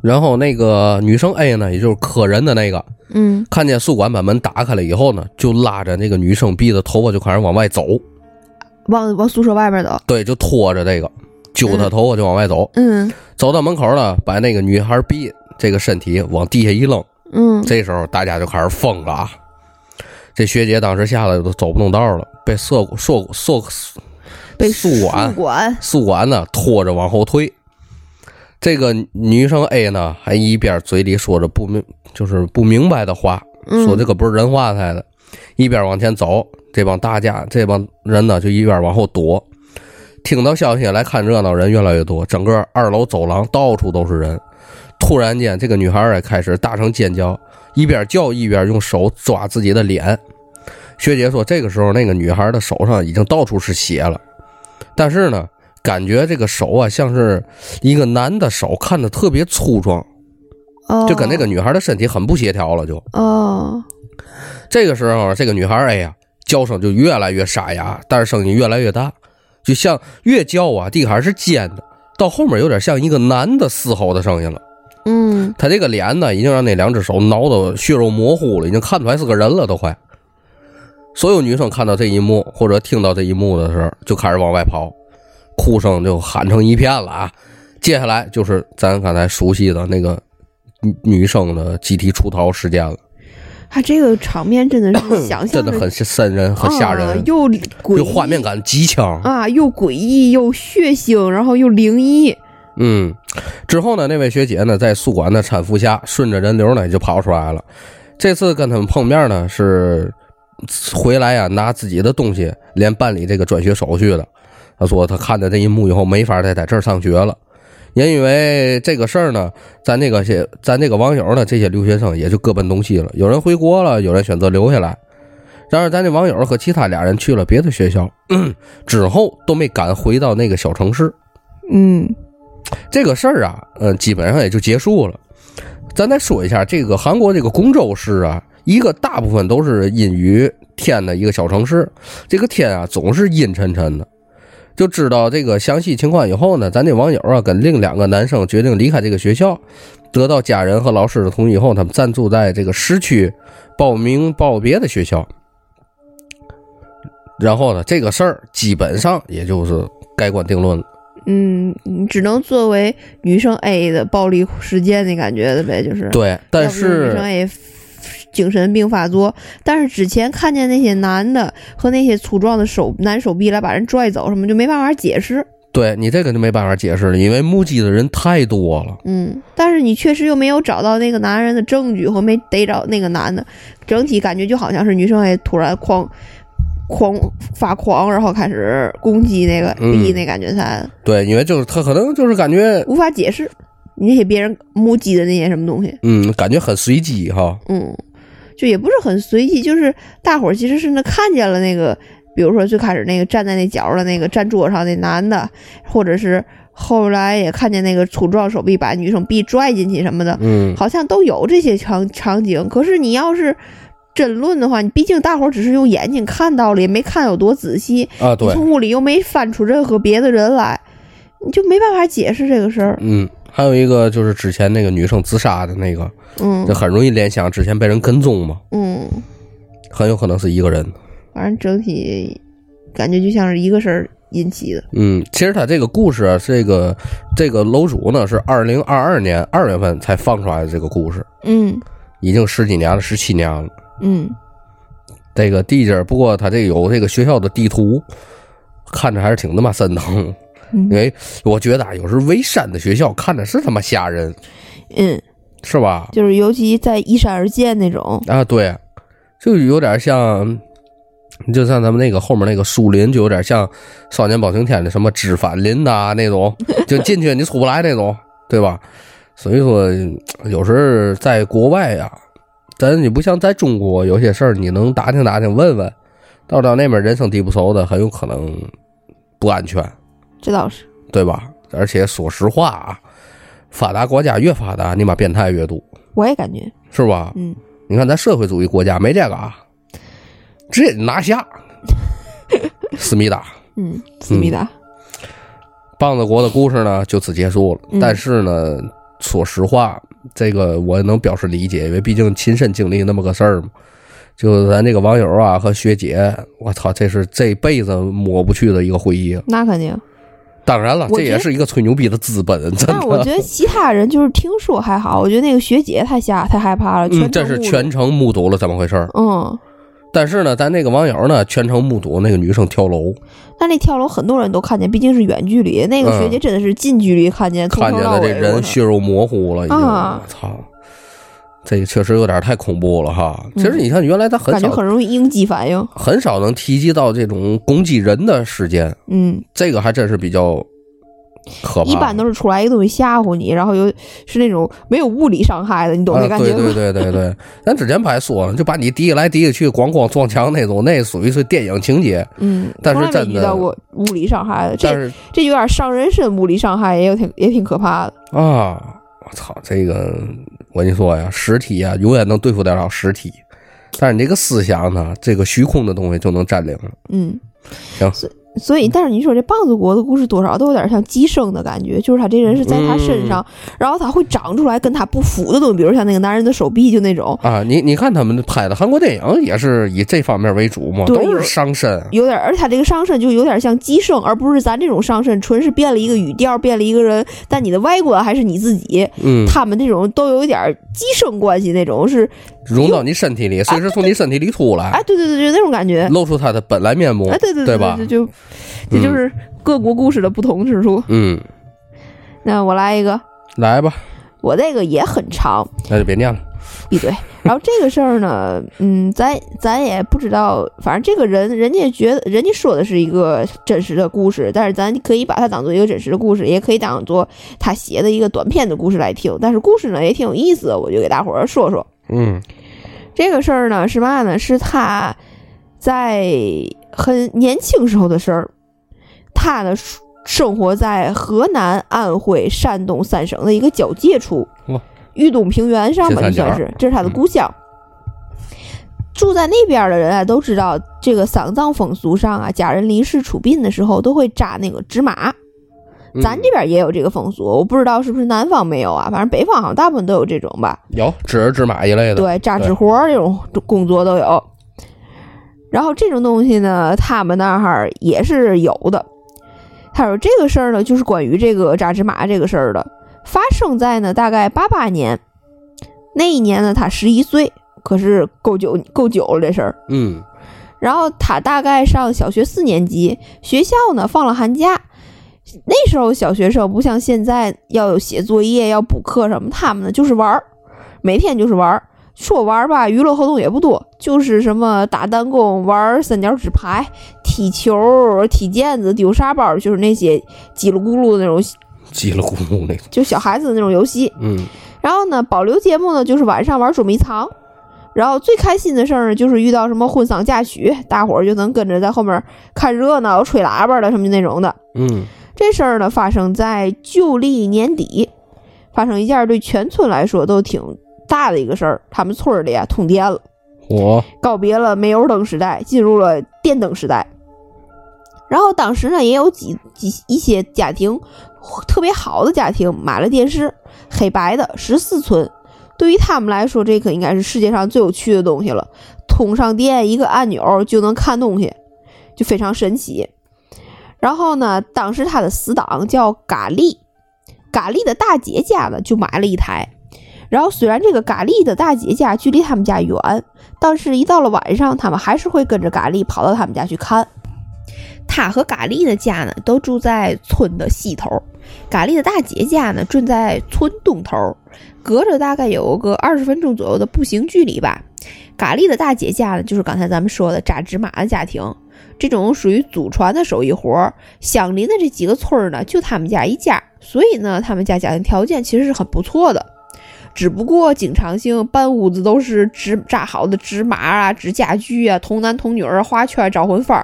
然后那个女生 A 呢，也就是磕人的那个，嗯，看见宿管把门打开了以后呢，就拉着那个女生 B 的头发就开始往外走，往往宿舍外边走。对，就拖着这个揪她头发就往外走，嗯走到门口呢，把那个女孩 B 这个身体往地下一扔，嗯，这时候大家就开始疯了啊！这学姐当时吓得都走不动道了，被宿宿宿被宿管宿管。宿管呢拖着往后退。这个女生 A 呢，还一边嘴里说着不明就是不明白的话，嗯说这个不是人话来的，一边往前走，这帮大家这帮人呢就一边往后躲。听到消息来看热闹人越来越多，整个二楼走廊到处都是人。突然间，这个女孩也开始大声尖叫，一边叫一边用手抓自己的脸。学姐说，这个时候那个女孩的手上已经到处是血了，但是呢，感觉这个手啊像是一个男的手，看着特别粗壮，哦，就跟那个女孩的身体很不协调了就。哦，这个时候，这个女孩哎呀，叫声就越来越沙哑，但是声音越来越大，就像越叫啊，地还是尖的，到后面有点像一个男的嘶吼的声音了。嗯，他这个脸呢，已经让那两只手挠得血肉模糊了，已经看不出来是个人了，都快。所有女生看到这一幕或者听到这一幕的时候，就开始往外跑，哭声就喊成一片了啊！接下来就是咱刚才熟悉的那个女女生的集体出逃事件了，他这个场面真的是 想象着真的很瘆人、很吓人，啊又诡异画面感极强。啊，又诡异又血腥，然后又灵异。嗯，之后呢，那位学姐呢，在宿管的搀扶下，顺着人流呢就跑出来了。这次跟他们碰面呢，是回来呀、拿自己的东西，连办理这个转学手续的。他说他看见这一幕以后，没法再在这儿上学了，也因为这个事儿呢，咱那个些咱这个网友呢，这些留学生也就各奔东西了，有人回国了，有人选择留下来。然而，咱这网友和其他俩人去了别的学校，之后都没敢回到那个小城市。嗯这个事儿啊，嗯，基本上也就结束了。咱再说一下，这个韩国这个公州市啊，一个大部分都是阴雨天的一个小城市，这个天啊总是阴沉沉的。就知道这个详细情况以后呢，咱这网友啊跟另两个男生决定离开这个学校，得到家人和老师的同意以后，他们暂住在这个市区报名报别的学校。然后呢，这个事儿基本上也就是盖棺定论了。嗯，你只能作为女生 A 的暴力事件那感觉的呗，就是。对，但是女生 A 精神病发作，但是之前看见那些男的和那些粗壮的手男手臂来把人拽走什么，就没办法解释。对你这个就没办法解释了，因为目击的人太多了。嗯，但是你确实又没有找到那个男人的证据，和没逮着那个男的，整体感觉就好像是女生 A 突然狂狂发狂，然后开始攻击那个嗯 B 那感觉才对，因为就是他可能就是感觉，无法解释那些别人目击的那些什么东西。嗯，感觉很随机哈。嗯，就也不是很随机，就是大伙儿其实是那看见了那个，比如说最开始那个站在那角的那个站桌上那男的，或者是后来也看见那个粗壮手臂把女生臂拽进去什么的，嗯，好像都有这些场场景。可是你要是争论的话，你毕竟大伙儿只是用眼睛看到了，也没看有多仔细，啊，你对，从屋里又没翻出任何别的人来，你就没办法解释这个事儿。嗯，还有一个就是之前那个女生自杀的那个，嗯就很容易联想之前被人跟踪嘛，嗯，很有可能是一个人。反正整体感觉就像是一个事儿引起的。嗯，其实他这个故事啊，这个这个楼主呢是二零二二年二月份才放出来的这个故事，嗯已经十几年了，十七年了。嗯这个地界儿，不过他这有这个学校的地图，看着还是挺他妈瘆得慌。嗯因为我觉得啊，有时候微山的学校看着是他妈吓人，嗯，是吧？就是尤其在依山而建那种。啊，对，就有点像，就像咱们那个后面那个树林，就有点像《少年包青天》的什么知返林呐、那种，就进去你出不来那种，对吧？所以说，有时候在国外呀、咱你不像在中国，有些事儿你能打听打听问问，到到那边人生地不熟的，很有可能不安全，这倒是。对吧？而且说实话啊，发达国家越发达，你妈变态越多，我也感觉，是吧？嗯，你看咱社会主义国家没这个啊，直接拿下。思密达，嗯，思密达，棒子国的故事呢就此结束了。嗯但是呢，说实话，这个我能表示理解，因为毕竟亲身经历那么个事儿嘛。就咱这个网友啊和学姐，我操，这是这辈子抹不去的一个回忆。那肯定。当然了，这也是一个吹牛逼的资本，真但我。觉得其他人就是听说还好，我觉得那个学姐太吓太害怕了，全嗯，这是全程目睹了怎么回事儿。嗯，但是呢，咱那个网友呢，全程目睹那个女生跳楼，但那跳楼很多人都看见，毕竟是远距离，那个学姐真的是近距离看见，嗯看见了这人血肉模糊了，已经，操，这个确实有点太恐怖了哈。嗯。其实你看，原来他很感觉少很容易应激反应。很少能提及到这种攻击人的事件，嗯，这个还真是比较可怕。一般都是出来一个东西吓唬你，然后又是那种没有物理伤害的，你懂啊，那感觉吗？对对对对对，咱之前不还说了，就把你提下来提下去，咣咣撞墙那种，那属于是电影情节。嗯，但是真的遇到过物理伤害的，这这有点伤人身，物理伤害也有挺也挺可怕的。啊，我操，这个我跟你说呀，实体呀，永远能对付得了实体，但是你这个思想呢，这个虚空的东西就能占领了。嗯，行所所以，但是你说这棒子国的故事多少都有点像寄生的感觉，就是他这人是在他身上，嗯。然后他会长出来跟他不符的东西，比如像那个男人的手臂，就那种。啊，你你看他们拍的韩国电影也是以这方面为主嘛，都是伤身。有点，而且他这个上身就有点像寄生，而不是咱这种上身，纯是变了一个语调，变了一个人，但你的外观还是你自己。嗯，他们这种都有一点寄生关系，那种是，融到你身体里，随时从你身体里出来，哎，对对对对，那种感觉，露出他的本来面目哎，，对对对吧？对，就这就是各国故事的不同之处。嗯，那我来一个，来吧，我这个也很长，那就别念了。闭嘴。然后这个事儿呢，嗯，咱咱也不知道，反正这个人人家觉得人家说的是一个真实的故事，但是咱可以把它当做一个真实的故事，也可以当做他写的一个短篇的故事来听。但是故事呢也挺有意思的，我就给大伙儿说说。嗯这个事儿呢是嘛呢？是他在很年轻时候的事儿。他呢生活在河南、安徽、山东三省的一个交界处，豫东平原上吧，算是这是他的故乡。住在那边的人啊，都知道这个丧葬风俗上啊，家人离世出殡的时候都会扎那个纸马。嗯咱这边也有这个风俗，我不知道是不是南方没有啊，反正北方好像大部分都有这种吧。有纸儿纸马一类的，对，扎纸活儿这种工作都有。然后这种东西呢，他们那儿也是有的。他说这个事儿呢，就是关于这个扎芝麻这个事儿的，发生在呢大概八八年。那一年呢，他十一岁，可是够久够久了这事儿。嗯然后他大概上小学四年级，学校呢放了寒假，那时候小学生不像现在要有写作业、要补课什么，他们呢就是玩儿，每天就是玩儿。说玩吧，娱乐活动也不多，就是什么打弹弓、玩三角纸牌、踢球、踢毽子、丢沙包，就是那些叽里咕噜的那种，叽里咕噜那种，就小孩子的那种游戏。嗯然后呢，保留节目呢就是晚上玩捉迷藏。然后最开心的事儿呢，就是遇到什么婚丧嫁娶，大伙儿就能跟着在后面看热闹、吹喇叭的什么那种的。嗯这事儿呢，发生在旧历年底，发生一件对全村来说都挺大的一个事儿。他们村里啊通电了，我告别了煤油灯时代，进入了电灯时代。然后当时呢，也有几几一些家庭特别好的家庭买了电视，黑白的十四寸。对于他们来说，这可应该是世界上最有趣的东西了。通上电，一个按钮就能看东西，就非常神奇。然后呢，当时他的死党叫咖喱，咖喱的大姐家呢就买了一台。然后虽然这个咖喱的大姐家距离他们家远，但是一到了晚上，他们还是会跟着咖喱跑到他们家去看。他和咖喱的家呢都住在村的西头，咖喱的大姐家呢住在村东头，隔着大概有个二十分钟左右的步行距离吧。咖喱的大姐家呢，就是刚才咱们说的扎纸马的家庭，这种属于祖传的手艺活儿。相邻的这几个村儿呢，就他们家一家，所以呢，他们家家庭条件其实是很不错的。只不过经常性半屋子都是纸扎好的纸马啊、纸家具啊、童男童女儿、花圈、招魂幡，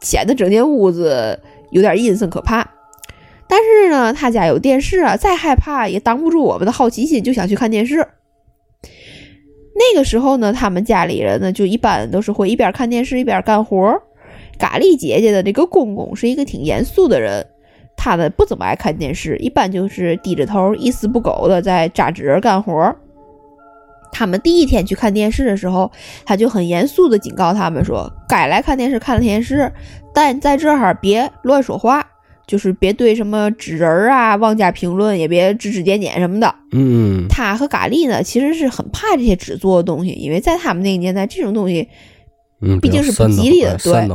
显得整间屋子有点阴森可怕。但是呢，他家有电视啊，再害怕也挡不住我们的好奇心，就想去看电视。那个时候呢，他们家里人呢，就一般都是会一边看电视一边干活儿。咖喱姐姐的这个公公是一个挺严肃的人，他们不怎么爱看电视，一般就是低着头一丝不苟的在扎纸人干活。他们第一天去看电视的时候，他就很严肃的警告他们说：“该来看电视看电视，但在这儿别乱说话，就是别对什么纸人啊妄加评论，也别指指点点什么的。”嗯他和咖喱呢，其实是很怕这些纸做的东西，因为在他们那个年代，这种东西，嗯，毕竟是不吉利的对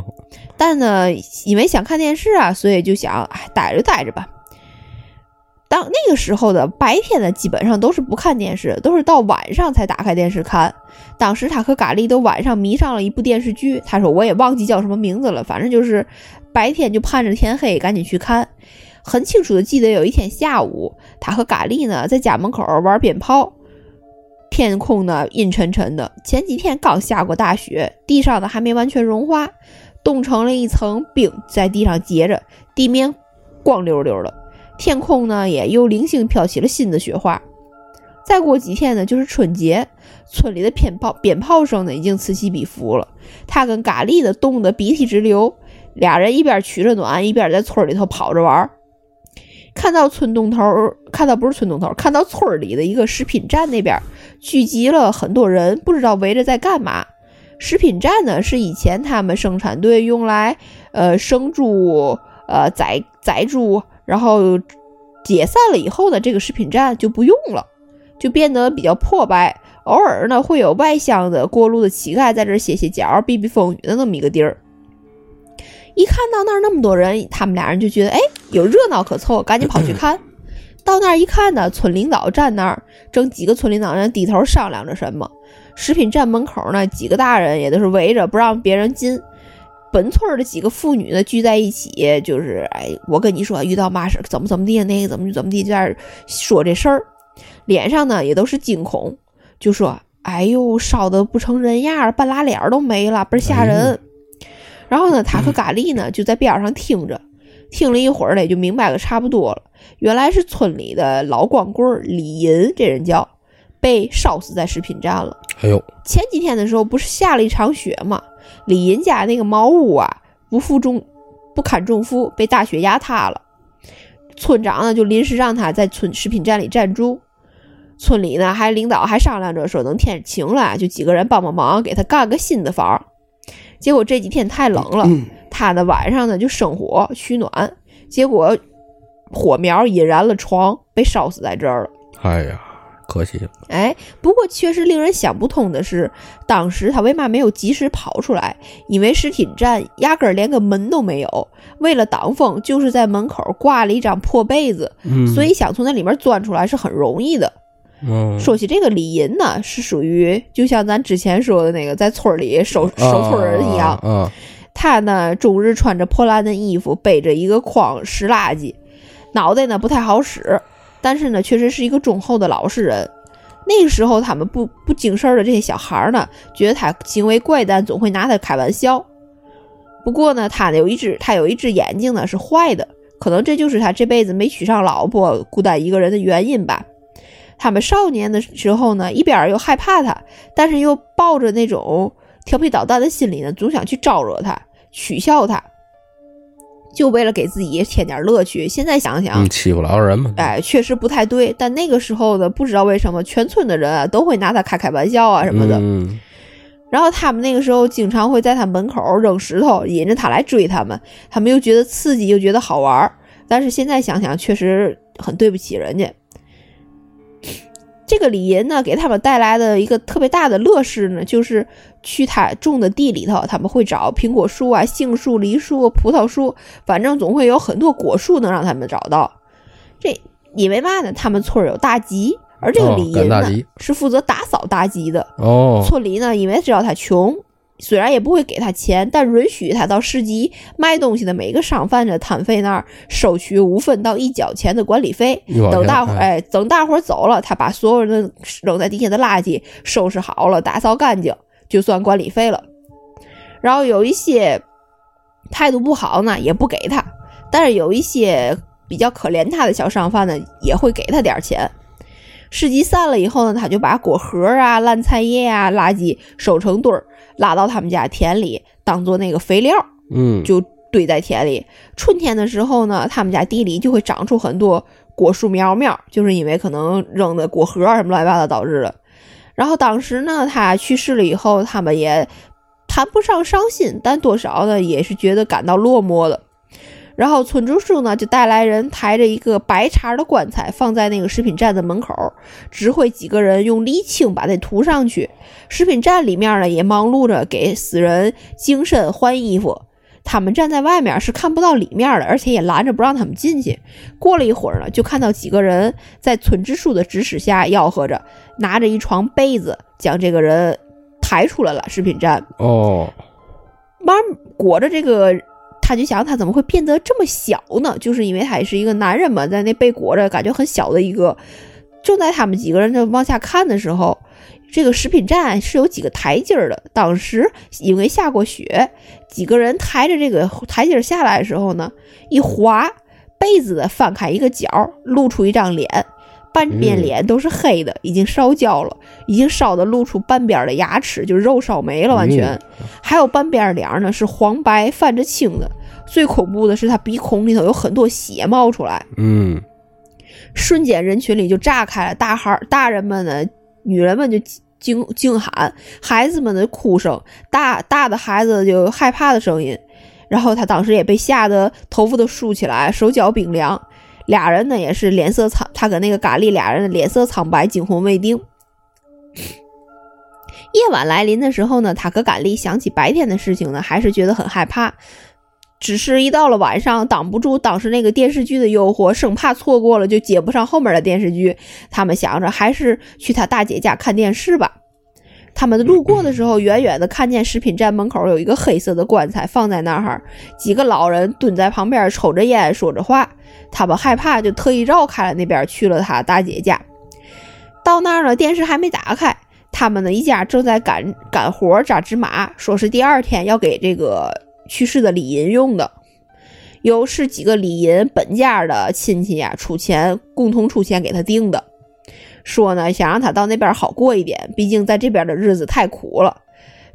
但呢，因为想看电视啊，所以就想，哎，待着待着吧。当那个时候的白天呢，基本上都是不看电视，都是到晚上才打开电视看。当时他和咖喱都晚上迷上了一部电视剧，他说我也忘记叫什么名字了，反正就是白天就盼着天黑赶紧去看。很清楚的记得有一天下午，他和咖喱呢在家门口玩鞭炮，天空呢阴沉沉的。前几天刚下过大雪，地上呢还没完全融化，冻成了一层冰在地上结着，地面光溜溜的。天空呢也又零星飘起了新的雪花。再过几天呢，就是春节，村里的鞭炮鞭炮声呢已经此起彼伏了。他跟咖喱的冻得鼻涕直流，俩人一边取着暖，一边在村里头跑着玩儿。看到村东头，看到不是村东头，看到村里的一个食品站那边聚集了很多人，不知道围着在干嘛。食品站呢是以前他们生产队用来呃生猪、呃宰宰猪，然后解散了以后呢，这个食品站就不用了，就变得比较破败。偶尔呢会有外乡的过路的乞丐在这儿歇歇脚、避避风雨的那么一个地儿。一看到那儿那么多人，他们俩人就觉得哎有热闹可凑，赶紧跑去 看。到那儿一看呢，村领导站那儿，正几个村领导人低头商量着什么。食品站门口呢，几个大人也都是围着不让别人进。本村的几个妇女呢聚在一起，就是哎，我跟你说遇到嘛事怎么怎么地，那个怎么怎么地，就在那说这事儿，脸上呢也都是惊恐，就说哎呦烧的不成人样儿，半拉脸都没了，倍儿吓人。然后呢，他和咖喱呢就在边上听着，听了一会儿呢，也就明白个差不多了。原来是村里的老光棍李银，这人叫被烧死在食品站了。哎呦，前几天的时候不是下了一场雪吗？李银家那个茅屋啊，不负重不堪重负，被大雪压塌了。村长呢就临时让他在村食品站里暂住。村里呢还领导还商量着说，等天晴了，就几个人帮帮忙，给他干个新的房。结果这几天太冷了，他呢晚上呢就生火取暖，结果火苗引燃了床，被烧死在这儿了。哎呀，可惜了。哎，不过确实令人想不通的是，当时他为嘛没有及时跑出来？因为食品站压根儿连个门都没有，为了挡风，就是在门口挂了一张破被子，嗯，所以想从那里面钻出来是很容易的。嗯，说起这个李银呢，是属于就像咱之前说的那个在村里守守村人一样，啊，他呢终日穿着破烂的衣服，背着一个筐拾垃圾，脑袋呢不太好使，但是呢确实是一个忠厚的老实人。那个时候，他们不不经事儿的这些小孩儿呢，觉得他行为怪诞，总会拿他开玩笑。不过呢，他有一只他有一只眼睛呢是坏的，可能这就是他这辈子没娶上老婆、孤单一个人的原因吧。他们少年的时候呢，一边又害怕他，但是又抱着那种调皮捣蛋的心理呢，总想去招惹他、取笑他，就为了给自己添点乐趣。现在想想嗯，，欺负老人嘛。哎，确实不太对。但那个时候呢，不知道为什么全村的人啊都会拿他开开玩笑啊什么的。嗯，然后他们那个时候经常会在他门口扔石头，引着他来追他们。他们又觉得刺激，又觉得好玩儿。但是现在想想，确实很对不起人家。这个李银呢，给他们带来的一个特别大的乐事呢，就是去他种的地里头，他们会找苹果树啊、杏树、梨树、葡萄树，反正总会有很多果树能让他们找到。这因为嘛呢？他们村儿有大集，而这个哦李银呢、是负责打扫大集的。哦，村里呢，因为知道他穷，虽然也不会给他钱，但允许他到市集卖东西的每个商贩的摊费那儿收取五分到一角钱的管理费。等大伙儿哎哎，等大伙儿走了，他把所有人扔在地下的垃圾收拾好了，打扫干净，就算管理费了。然后有一些态度不好呢，也不给他，但是有一些比较可怜他的小商贩呢，也会给他点儿钱。市集散了以后呢，他就把果核啊、烂菜叶啊、垃圾收成堆儿，拉到他们家田里，当做那个肥料。嗯，就堆在田里。春天的时候呢，他们家地里就会长出很多果树苗苗，就是因为可能扔的果核什么乱七八糟导致的。然后当时呢，他去世了以后，他们也谈不上伤心，但多少呢也是觉得感到落寞的。然后村支书呢就带来人抬着一个白茬的棺材放在那个食品站的门口，指挥几个人用沥青把那涂上去。食品站里面呢也忙碌着给死人净身换衣服。他们站在外面是看不到里面的，而且也拦着不让他们进去。过了一会儿呢，就看到几个人在村支书的指使下吆喝着，拿着一床被子将这个人抬出来了食品站。哦，慢慢裹着这个，他就想他怎么会变得这么小呢？就是因为他也是一个男人嘛，在那被裹着，感觉很小的一个。正在他们几个人就往下看的时候，这个食品站是有几个台阶儿的。当时因为下过雪，几个人抬着这个台阶下来的时候呢，一滑，被子的翻开一个角，露出一张脸，半边嗯。脸都是黑的，已经烧焦了，已经烧的露出半边的牙齿，就是肉烧没了，完全。嗯。还有半边脸呢是黄白泛着青的，最恐怖的是他鼻孔里头有很多血冒出来，嗯，瞬间人群里就炸开了，大孩、大人们呢，女人们就惊惊喊，孩子们的哭声，大大的孩子就害怕的声音，然后他当时也被吓得头发都竖起来，手脚冰凉，俩人呢也是脸色苍，他跟那个咖喱俩人脸色苍白，惊魂未定。夜晚来临的时候呢，他和甘丽想起白天的事情呢，还是觉得很害怕。只是一到了晚上，挡不住当时那个电视剧的诱惑，生怕错过了就接不上后面的电视剧。他们想着还是去他大姐家看电视吧。他们路过的时候，远远的看见食品站门口有一个黑色的棺材放在那儿，几个老人蹲在旁边抽着烟说着话。他们害怕，就特意绕开了那边，去了他大姐家。到那儿呢，电视还没打开，他们呢一家正在赶赶活扎纸马，说是第二天要给这个去世的李银用的。有是几个李银本家的亲戚呀、出钱共同出钱给他定的，说呢想让他到那边好过一点，毕竟在这边的日子太苦了。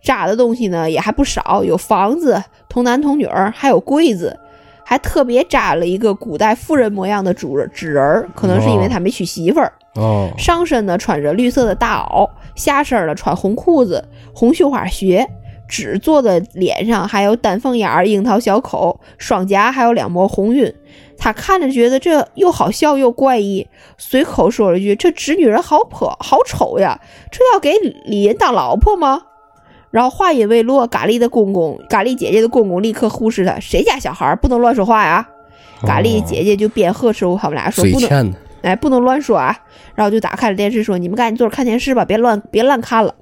扎的东西呢也还不少，有房子、童男童女儿，还有柜子，还特别扎了一个古代妇人模样的主人纸人儿，可能是因为他没娶媳妇儿。哦，上身呢穿着绿色的大袄，下身呢穿红裤子、红绣花鞋，纸做的脸上还有丹凤眼儿、樱桃小口，双颊还有两抹红晕。他看着觉得这又好笑又怪异，随口说了句：“这纸女人好破，好丑呀！这要给李银当老婆吗？”然后话音未落，咖喱的公公、咖喱姐姐的公公立刻忽视他：“谁家小孩不能乱说话呀？”咖喱姐姐就边呵斥他们俩说：“不能，哎，不能乱说啊！”然后就打开了电视说：“你们赶紧坐着看电视吧，别乱别乱看了。”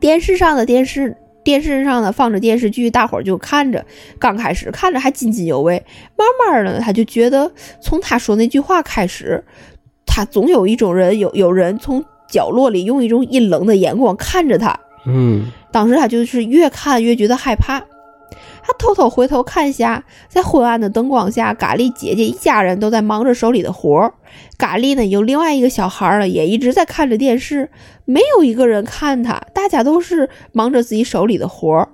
电视上的电视。电视上呢放着电视剧，大伙儿就看着。刚开始看着还津津有味，慢慢的他就觉得，从他说那句话开始，他总有一种人有有人从角落里用一种阴冷的眼光看着他。嗯，当时他就是越看越觉得害怕。他偷偷回头看下，在昏暗的灯光下，咖喱姐姐一家人都在忙着手里的活儿。咖喱呢，有另外一个小孩儿也一直在看着电视，没有一个人看他，大家都是忙着自己手里的活儿。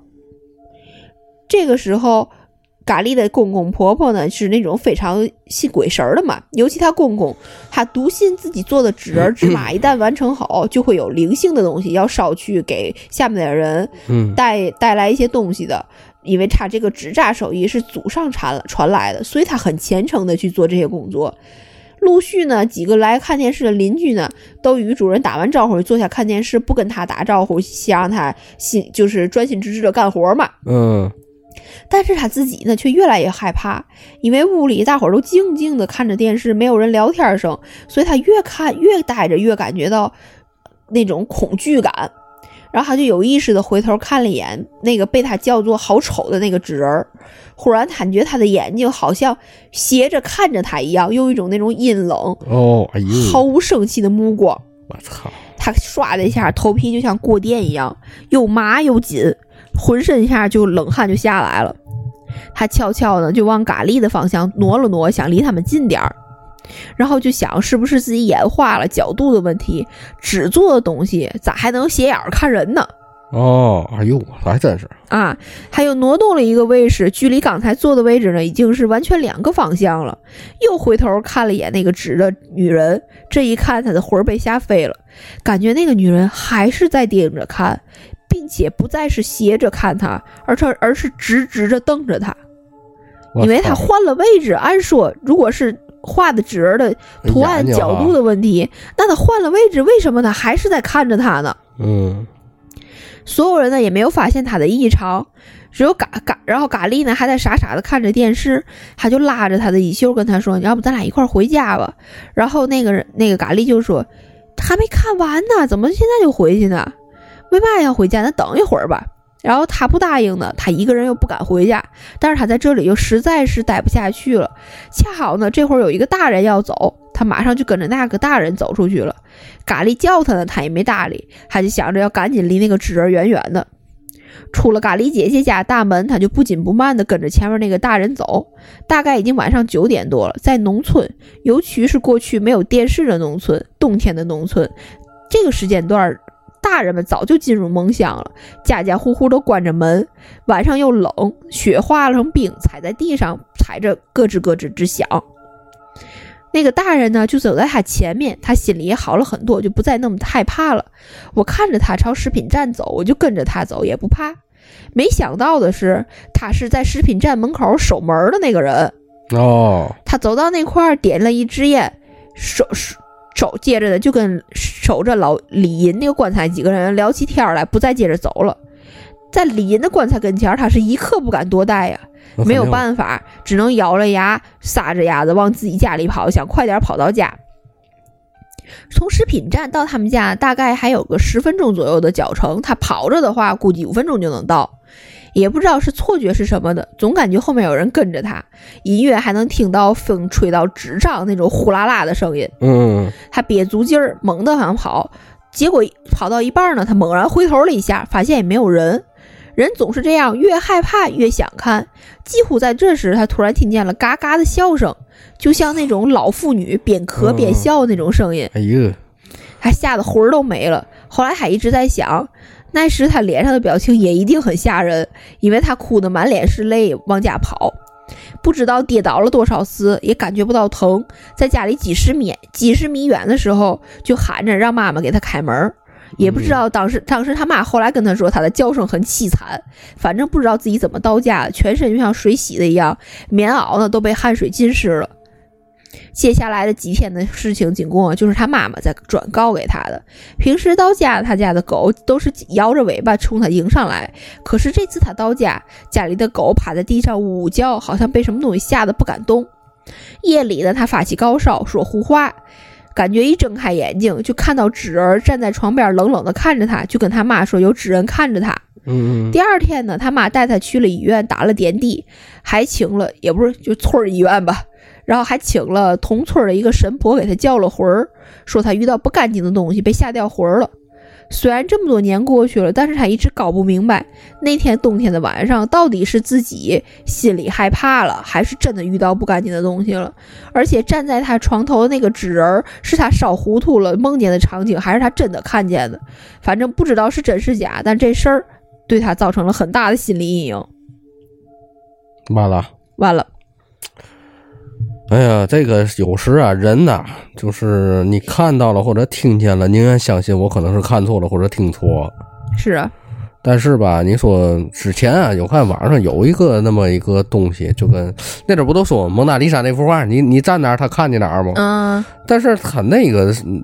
这个时候，咖喱的公公婆婆呢，是那种非常信鬼神的嘛，尤其他公公，他笃信自己做的纸人纸马一旦完成好，就会有灵性的东西要烧去给下面的人，带带来一些东西的。因为他这个纸扎手艺是祖上传传来的，所以他很虔诚的去做这些工作。陆续呢，几个来看电视的邻居呢，都与主人打完招呼，坐下看电视，不跟他打招呼，想让他心就是专心致志的干活嘛。嗯。但是他自己呢，却越来越害怕，因为屋里大伙都静静的看着电视，没有人聊天声，所以他越看越待着，越感觉到那种恐惧感。然后他就有意识的回头看了一眼那个被他叫做好丑的那个纸人儿，忽然感觉他的眼睛好像斜着看着他一样，用一种那种阴冷哦，哎呦，毫无生气的目光。我操！他唰的一下，头皮就像过电一样，又麻又紧，浑身一下就冷汗就下来了。他悄悄的就往咖喱的方向挪了挪，想离他们近点儿。然后就想，是不是自己眼花了，角度的问题？纸做的东西咋还能斜眼看人呢？哦，哎呦，还真是啊！他又挪动了一个位置，距离刚才坐的位置呢，已经是完全两个方向了。又回头看了一眼那个纸的女人，这一看，他的魂儿被吓飞了，感觉那个女人还是在盯着看，并且不再是斜着看他，而是而是直直着瞪着他，因为他换了位置。按说，如果是画的纸人的图案角度的问题，那他换了位置，为什么他还是在看着他呢？嗯，所有人呢也没有发现他的异常，只有嘎嘎，然后嘎丽呢还在傻傻的看着电视，他就拉着他的衣袖跟他说：“要不咱俩一块儿回家吧？”然后那个人那个嘎丽就说：“还没看完呢，怎么现在就回去呢？为嘛要回家？那等一会儿吧。”然后他不答应呢，他一个人又不敢回家，但是他在这里又实在是待不下去了。恰好呢，这会儿有一个大人要走，他马上就跟着那个大人走出去了。咖喱叫他呢，他也没搭理，他就想着要赶紧离那个纸人远远的。出了咖喱姐姐家大门，他就不紧不慢地跟着前面那个大人走。大概已经晚上九点多了，在农村，尤其是过去没有电视的农村，冬天的农村，这个时间段。大人们早就进入梦乡了，家家户户都关着门，晚上又冷，雪化了成冰，踩在地上，踩着咯吱咯吱直响。那个大人呢，就走在他前面，他心里也好了很多，就不再那么害怕了。我看着他朝食品站走，我就跟着他走，也不怕。没想到的是，他是在食品站门口守门的那个人。哦，他走到那块儿，点了一支烟，手手。接着的就跟守着老李银那个棺材几个人聊起天来，不再接着走了。在李银的棺材跟前，他是一刻不敢多待呀，没有办法，只能咬着牙，撒着丫子往自己家里跑，想快点跑到家。从食品站到他们家大概还有个十分钟左右的脚程，他跑着的话，估计五分钟就能到。也不知道是错觉是什么的，总感觉后面有人跟着他，隐约还能听到风吹到纸上那种呼啦啦的声音。嗯，他憋足劲儿，猛地想跑，结果跑到一半呢，他猛然回头了一下，发现也没有人。人总是这样，越害怕越想看。几乎在这时，他突然听见了嘎嘎的笑声，就像那种老妇女边咳边笑那种声音。哎呦，他吓得魂儿都没了。后来他一直在想。那时他脸上的表情也一定很吓人，因为他哭得满脸是泪，往家跑，不知道跌倒了多少次，也感觉不到疼。在家里几十米几十米远的时候，就喊着让妈妈给他开门。也不知道当时当时他妈后来跟他说他的叫声很凄惨，反正不知道自己怎么到家，全身就像水洗的一样，棉袄呢都被汗水浸湿了。接下来的几天的事情，经过就是他妈妈在转告给他的。平时到家，他家的狗都是摇着尾巴冲他迎上来，可是这次他到家，家里的狗趴在地上呜呜叫，好像被什么东西吓得不敢动。夜里呢，他发起高烧，说胡话，感觉一睁开眼睛就看到纸儿站在床边，冷冷的看着他，就跟他妈说有纸人看着他。嗯第二天呢，他妈带他去了医院，打了点滴，还请了也不是就村儿医院吧，然后还请了同村的一个神婆给他叫了魂儿，说他遇到不干净的东西被吓掉魂儿了。虽然这么多年过去了，但是他一直搞不明白那天冬天的晚上到底是自己心里害怕了，还是真的遇到不干净的东西了。而且站在他床头的那个纸人，是他烧糊涂了梦见的场景，还是他真的看见的？反正不知道是真是假，但这事儿对他造成了很大的心理阴影。完了。完了，哎呀，这个有时啊，人呐，就是你看到了或者听见了，宁愿相信我可能是看错了或者听错。是啊，但是吧，你说之前啊，有看网上有一个那么一个东西，就跟那阵不都说蒙娜丽莎那幅画，你你站哪儿，他看见哪儿吗？嗯，但是他那个，嗯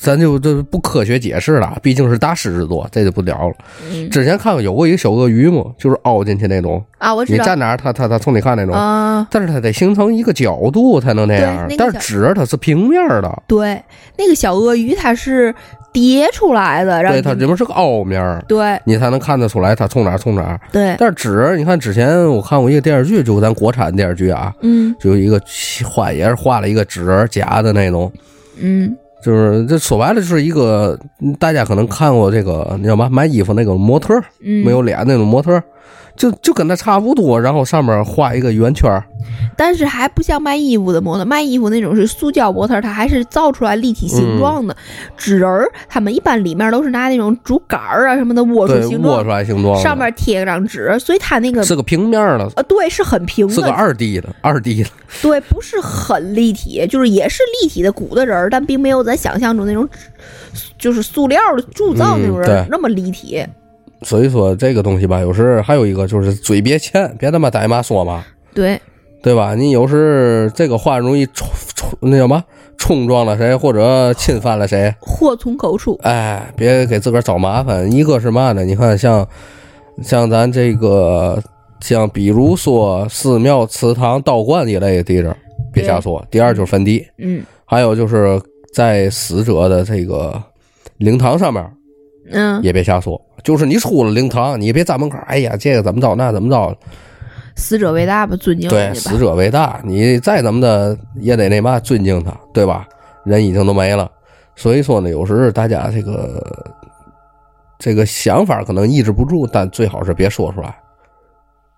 咱就这不科学解释了，毕竟是大师之作，这就不聊了。嗯之前看过有过一个小鳄鱼嘛，就是凹进去那种，啊，我知道你站哪儿，它它它冲你看那种。啊，但是它得形成一个角度才能那样，那个但是纸它是平面的，对，那个小鳄鱼它是叠出来的，然后对，它你这边是个凹面，对你才能看得出来它冲哪儿冲哪儿。对，但是纸，你看之前我看过一个电视剧，就咱国产电视剧啊，嗯就一个画也是画了一个纸人假的那种，嗯就是这说白了就是一个大家可能看过这个你知道吗？卖衣服那个模特，嗯，没有脸那种模特儿，就就跟那差不多，然后上面画一个圆圈儿，但是还不像卖衣服的模特，卖衣服那种是塑胶模特，它还是造出来立体形状的。纸人儿，他们一般里面都是拿那种竹竿儿啊什么的窝出，形状，握出来形状，上面贴张纸，所以它那个是个平面儿的，呃对是很平是个，二 D 的，二 D 的。对，不是很立体，就是也是立体的鼓的人儿，但并没有咱想象中那种纸就是塑料的铸造那种人嗯那么立体。所以说这个东西吧，有时还有一个就是嘴别欠，别他妈逮嘛说嘛，对，对吧？你有时这个话容易冲冲那叫什么冲撞了谁，或者侵犯了谁，祸从口出。哎，别给自个儿找麻烦。一个是嘛呢？你看像像咱这个像比如说寺庙、祠堂、道观一类的地方，别瞎说。第二就是坟地，嗯还有就是在死者的这个灵堂上面。嗯，也别瞎说，就是你出了灵堂，你也别站门口，哎呀，这个怎么着，那怎么着，死者为大吧，尊敬对，死。者为大，你再怎么的也得那嘛尊敬他，对吧？人已经都没了，所以说呢，有时大家这个这个想法可能抑制不住，但最好是别说出来，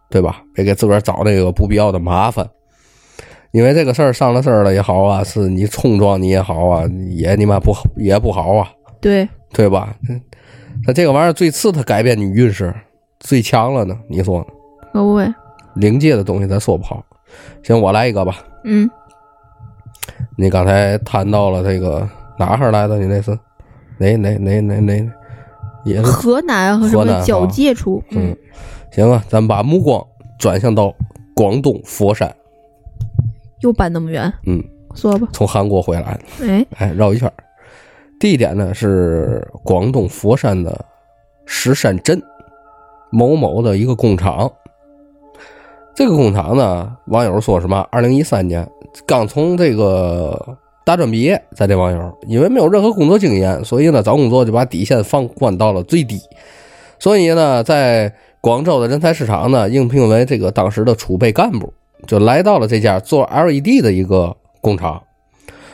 对吧？别给自个儿找那个不必要的麻烦。因为这个事儿上了事儿了也好啊，是你冲撞你也好啊，也你妈不好也不好啊，对，对吧？那这个玩意儿最次它改变你运势最强了呢，你说呢？可不呗。灵界的东西咱说不好。行，我来一个吧。嗯，你刚才谈到了这个哪哈来的？你那是哪哪哪哪哪？也是河南和什么交界处？嗯，行啊，咱把目光转向到广东佛山。又搬那么远，嗯，说吧。从韩国回来的，哎，哎，绕一圈儿。地点呢是广东佛山的石山镇某某的一个工厂。这个工厂呢，网友说什么？二零一三年刚从这个大专毕业，在这网友因为没有任何工作经验，所以呢找工作就把底线放宽到了最低。所以呢，在广州的人才市场呢，应聘为这个当时的储备干部，就来到了这家做 LED 的一个工厂。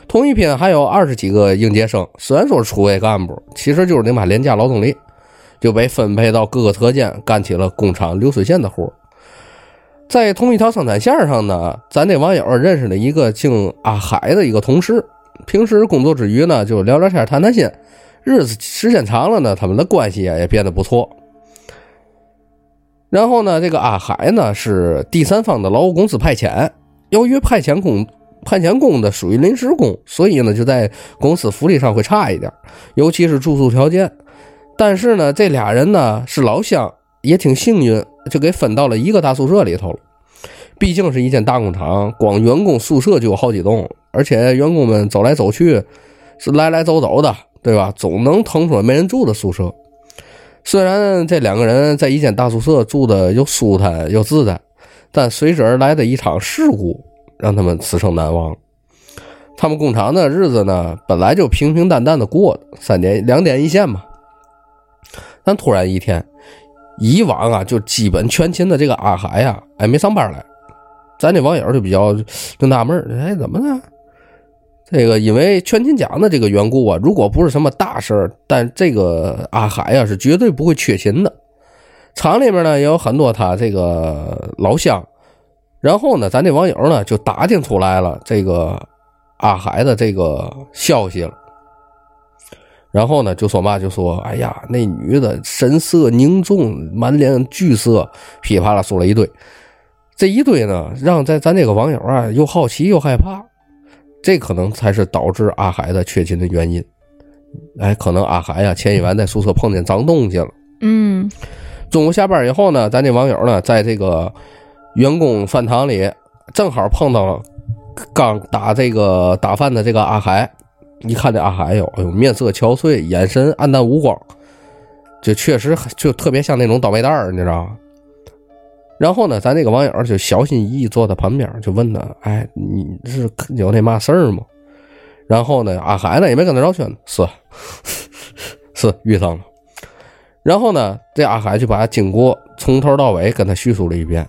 同一批还有二十几个应届生，虽然说是储备干部，其实就是你妈廉价劳动力，就被分配到各个车间干起了工厂流水线的活。在同一条生产线上呢，咱这网友认识了一个姓阿海的一个同事，平时工作之余呢，就聊聊天、谈谈心。日子时间长了呢，他们的关系啊也变得不错。然后呢，这个阿海呢是第三方的劳务公司派遣，由于派遣工派遣工的属于临时工，所以呢就在公司福利上会差一点，尤其是住宿条件。但是呢，这俩人呢是老乡，也挺幸运，就给分到了一个大宿舍里头了。毕竟是一间大工厂，光员工宿舍就有好几栋，而且员工们走来走去，是来来走走的，对吧？总能腾出没人住的宿舍。虽然这两个人在一间大宿舍住的又舒坦又自在，但随之而来的一场事故让他们此生难忘。他们工厂的日子呢，本来就平平淡淡的过，三点两点一线嘛。但突然一天，以往啊就基本全勤的这个阿海呀，哎没上班来。咱这网友就比较就纳闷哎，怎么了？这个因为全勤奖的这个缘故啊，如果不是什么大事儿，但这个阿海呀是绝对不会缺勤的。厂里面呢也有很多他这个老乡，然后呢，咱这网友呢就打听出来了这个阿海的这个消息了。然后呢就说嘛，就说哎呀，那女的神色凝重，满脸惧色，噼啪啦说了一堆。这一堆呢，让在咱这个网友啊又好奇又害怕，这可能才是导致阿海的缺勤的原因。哎，可能阿海呀前一晚在宿舍碰见脏东西了。嗯，中午下班以后呢，咱这网友呢在这个员工饭堂里正好碰到了刚打这个打饭的这个阿海。一看这阿海哟，哎呦，面色憔悴，眼神黯淡无光，就确实就特别像那种倒霉蛋儿，你知道吗？然后呢，咱这个网友就小心翼翼坐在旁边，就问他：“哎，你是有那嘛事儿吗？”然后呢，阿海呢也没跟他绕圈子，是是遇上了。然后呢，这阿海就把经过从头到尾跟他叙述了一遍，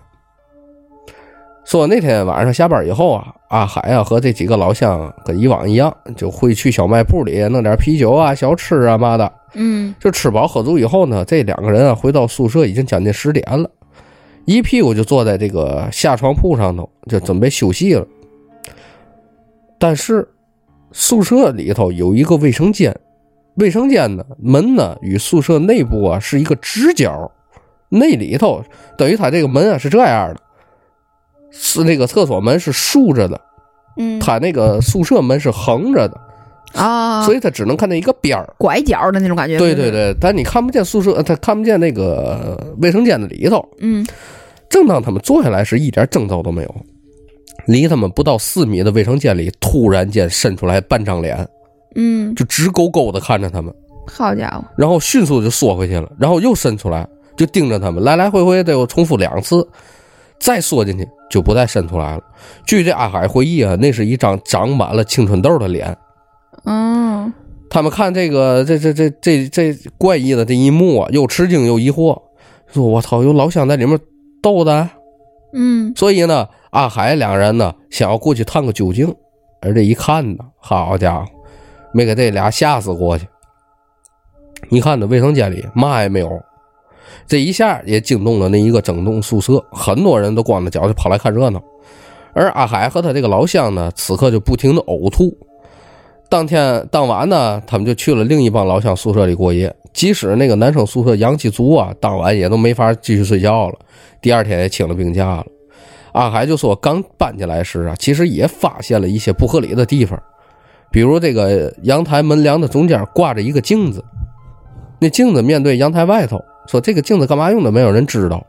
说那天晚上下班以后啊，阿海啊和这几个老乡跟以往一样，就会去小卖部里弄点啤酒啊、小吃啊嘛的。嗯，就吃饱喝足以后呢，这两个人啊回到宿舍已经将近十点了。一屁股就坐在这个下床铺上头，就准备休息了。但是宿舍里头有一个卫生间，卫生间呢门呢与宿舍内部啊是一个直角，那里头等于它这个门啊是这样的，是那个厕所门是竖着的，嗯，他那个宿舍门是横着的，啊，所以他只能看见一个边儿。拐角的那种感觉。对对，对，但你看不见宿舍，他看不见那个卫生间的里头。嗯正当他们坐下来时，一点征兆都没有。离他们不到四米的卫生间里，突然间伸出来半张脸，嗯，就直勾勾的看着他们，好家伙，然后迅速就缩回去了，然后又伸出来，就盯着他们，来来回回得有重复两次，再缩进去就不再伸出来了。据这阿海回忆啊，那是一张长满了青春痘的脸。嗯他们看这个这这这这这怪异的这一幕啊，又吃惊又疑惑，说：“我操，有老乡在里面逗的。”嗯所以呢，阿海两人呢想要过去探个究竟，而这一看呢，好家伙，没给这俩吓死过去。你看这卫生间里嘛也没有，这一下也惊动了那一个整栋宿舍，很多人都光着脚就跑来看热闹。而阿海和他这个老乡呢，此刻就不停的呕吐。当天当晚呢，他们就去了另一帮老乡宿舍里过夜。即使那个男生宿舍阳气足啊，当晚也都没法继续睡觉了。第二天也请了病假了。阿海就说，刚搬进来时啊，其实也发现了一些不合理的地方，比如这个阳台门梁的中间挂着一个镜子，那镜子面对阳台外头，说这个镜子干嘛用的，没有人知道。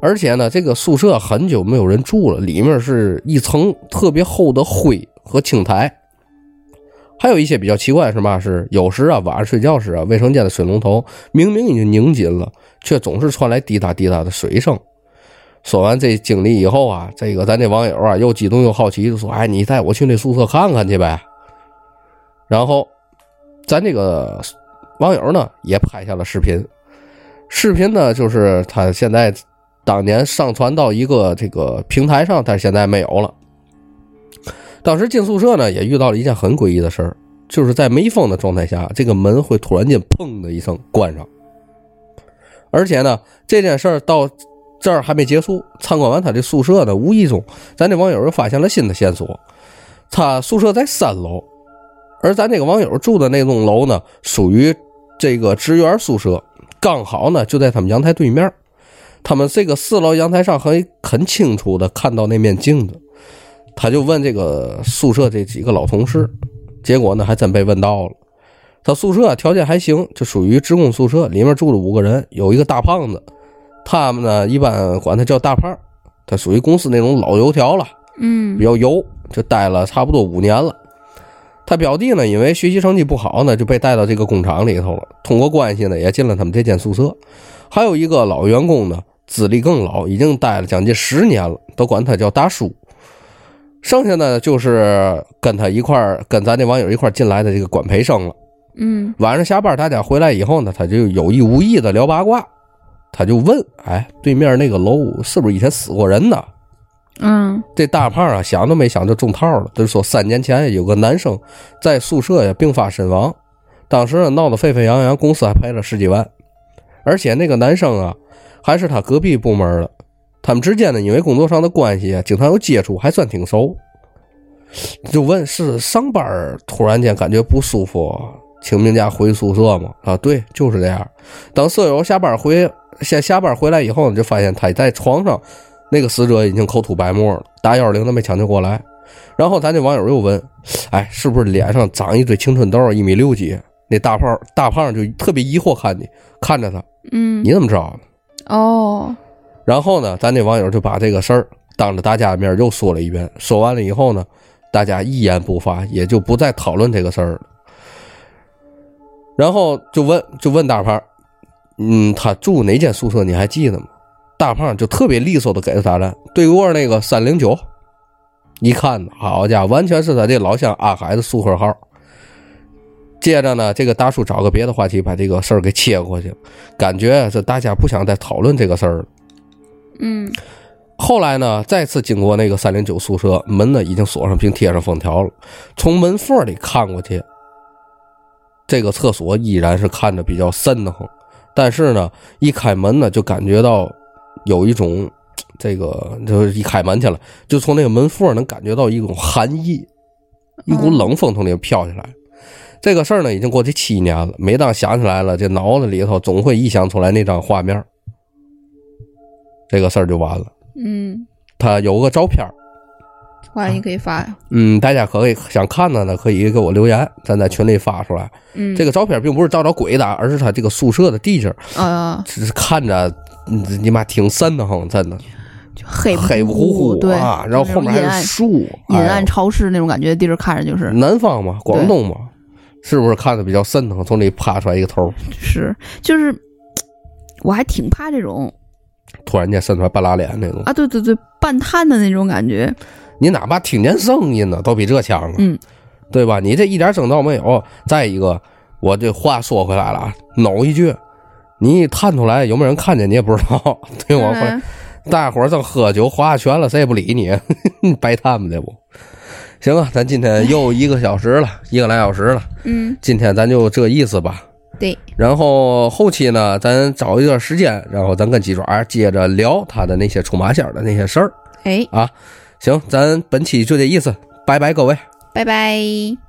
而且呢，这个宿舍很久没有人住了，里面是一层特别厚的灰和青苔。还有一些比较奇怪是嘛？是有时啊，晚上睡觉时啊，卫生间的水龙头明明已经拧紧了，却总是传来滴答滴答的水声。说完这经历以后啊，这个咱这网友啊又激动又好奇，就说：“哎，你带我去那宿舍看看去呗。”然后，咱这个网友呢也拍下了视频，视频呢就是他现在当年上传到一个这个平台上，但是现在没有了。当时进宿舍呢，也遇到了一件很诡异的事儿，就是在没风的状态下，这个门会突然间砰的一声关上。而且呢，这件事儿到这儿还没结束。参观完他的宿舍呢，无意中咱这网友又发现了新的线索。他宿舍在三楼，而咱这个网友住的那栋楼呢，属于这个职员宿舍，刚好呢就在他们阳台对面。他们这个四楼阳台上很很清楚的看到那面镜子。他就问这个宿舍这几个老同事，结果呢还真被问到了。他宿舍条件还行，就属于职工宿舍，里面住了五个人，有一个大胖子，他们呢一般管他叫大胖，他属于公司那种老油条了，嗯比较油，就待了差不多五年了。他表弟呢，因为学习成绩不好呢，就被带到这个工厂里头了。通过关系呢，也进了他们这间宿舍。还有一个老员工呢，资历更老，已经待了将近十年了，都管他叫大叔。剩下呢，就是跟他一块儿，跟咱这网友一块儿进来的这个管培生了。嗯晚上下班大家回来以后呢，他就有意无意的聊八卦，他就问：“哎，对面那个楼是不是以前死过人呢？”嗯这大胖啊，想都没想就中套了。就说，三年前有个男生在宿舍呀病发身亡，当时呢闹得沸沸扬扬，公司还赔了十几万。而且那个男生啊，还是他隔壁部门的，他们之间呢因为工作上的关系啊，经常有接触，还算挺熟。就问是上班突然间感觉不舒服，请病假回宿舍吗？啊，对，就是这样。等舍友下班回下下班回来以后呢，就发现他在床上。那个死者已经口吐白沫了，打幺二零都没抢救过来。然后咱这网友又问：“哎，是不是脸上长一堆青春痘？一米六几？”那大胖大胖就特别疑惑看你，看着他，嗯你怎么知道的？哦然后呢，咱这网友就把这个事儿当着大家面又说了一遍。说完了以后呢，大家一言不发，也就不再讨论这个事儿了。然后就问就问大胖：“嗯，他住哪间宿舍？你还记得吗？”大胖就特别利索的给了他了，对过那个三零九，一看，好家伙，完全是他这老乡阿海的宿舍号。接着呢，这个大叔找个别的话题把这个事儿给切过去，感觉这大家不想再讨论这个事儿了。嗯后来呢，再次经过那个三零九宿舍，门呢已经锁上并贴上封条了。从门缝里看过去，这个厕所依然是看着比较瘆得慌，但是呢，一开门呢，就感觉到有一种 这个，就是一开门去了，就从那个门缝能感觉到一种寒意，一股冷风从里面飘下来。这个事儿呢，已经过去七年了。每当想起来了，这脑子里头总会臆想出来那张画面，这个事儿就完了。嗯，他有个照片儿欢迎可以发呀。嗯，大家可以想看的呢，可以给我留言，咱在群里发出来。嗯，这个照片并不是照着鬼的，而是他这个宿舍的地界儿，啊，只是看着嗯你妈挺瘆得慌，真的就黑黑乎乎啊，然后后面还阴暗是树，阴暗潮湿那种感觉，地儿看着就是南方嘛，广东嘛，是不是看着比较瘆得慌？从里爬出来一个头儿，是就是，我还挺怕这种突然间伸出来半拉脸那种，啊，对对对，半瘫的那种感觉。你哪怕听见声音呢，都比这强啊，嗯，对吧？你这一点征兆没有。再一个，我这话说回来了啊，哽一句，你一探出来有没有人看见你也不知道，对我大伙儿正喝酒划拳了，谁也不理你，白他们这不行啊！咱今天又一个小时了，一个来小时了，嗯，今天咱就这意思吧。对，然后后期呢，咱找一段时间，然后咱跟鸡爪接着聊他的那些出马仙的那些事儿哎，啊。行，咱本期就这意思，拜拜各位。拜拜。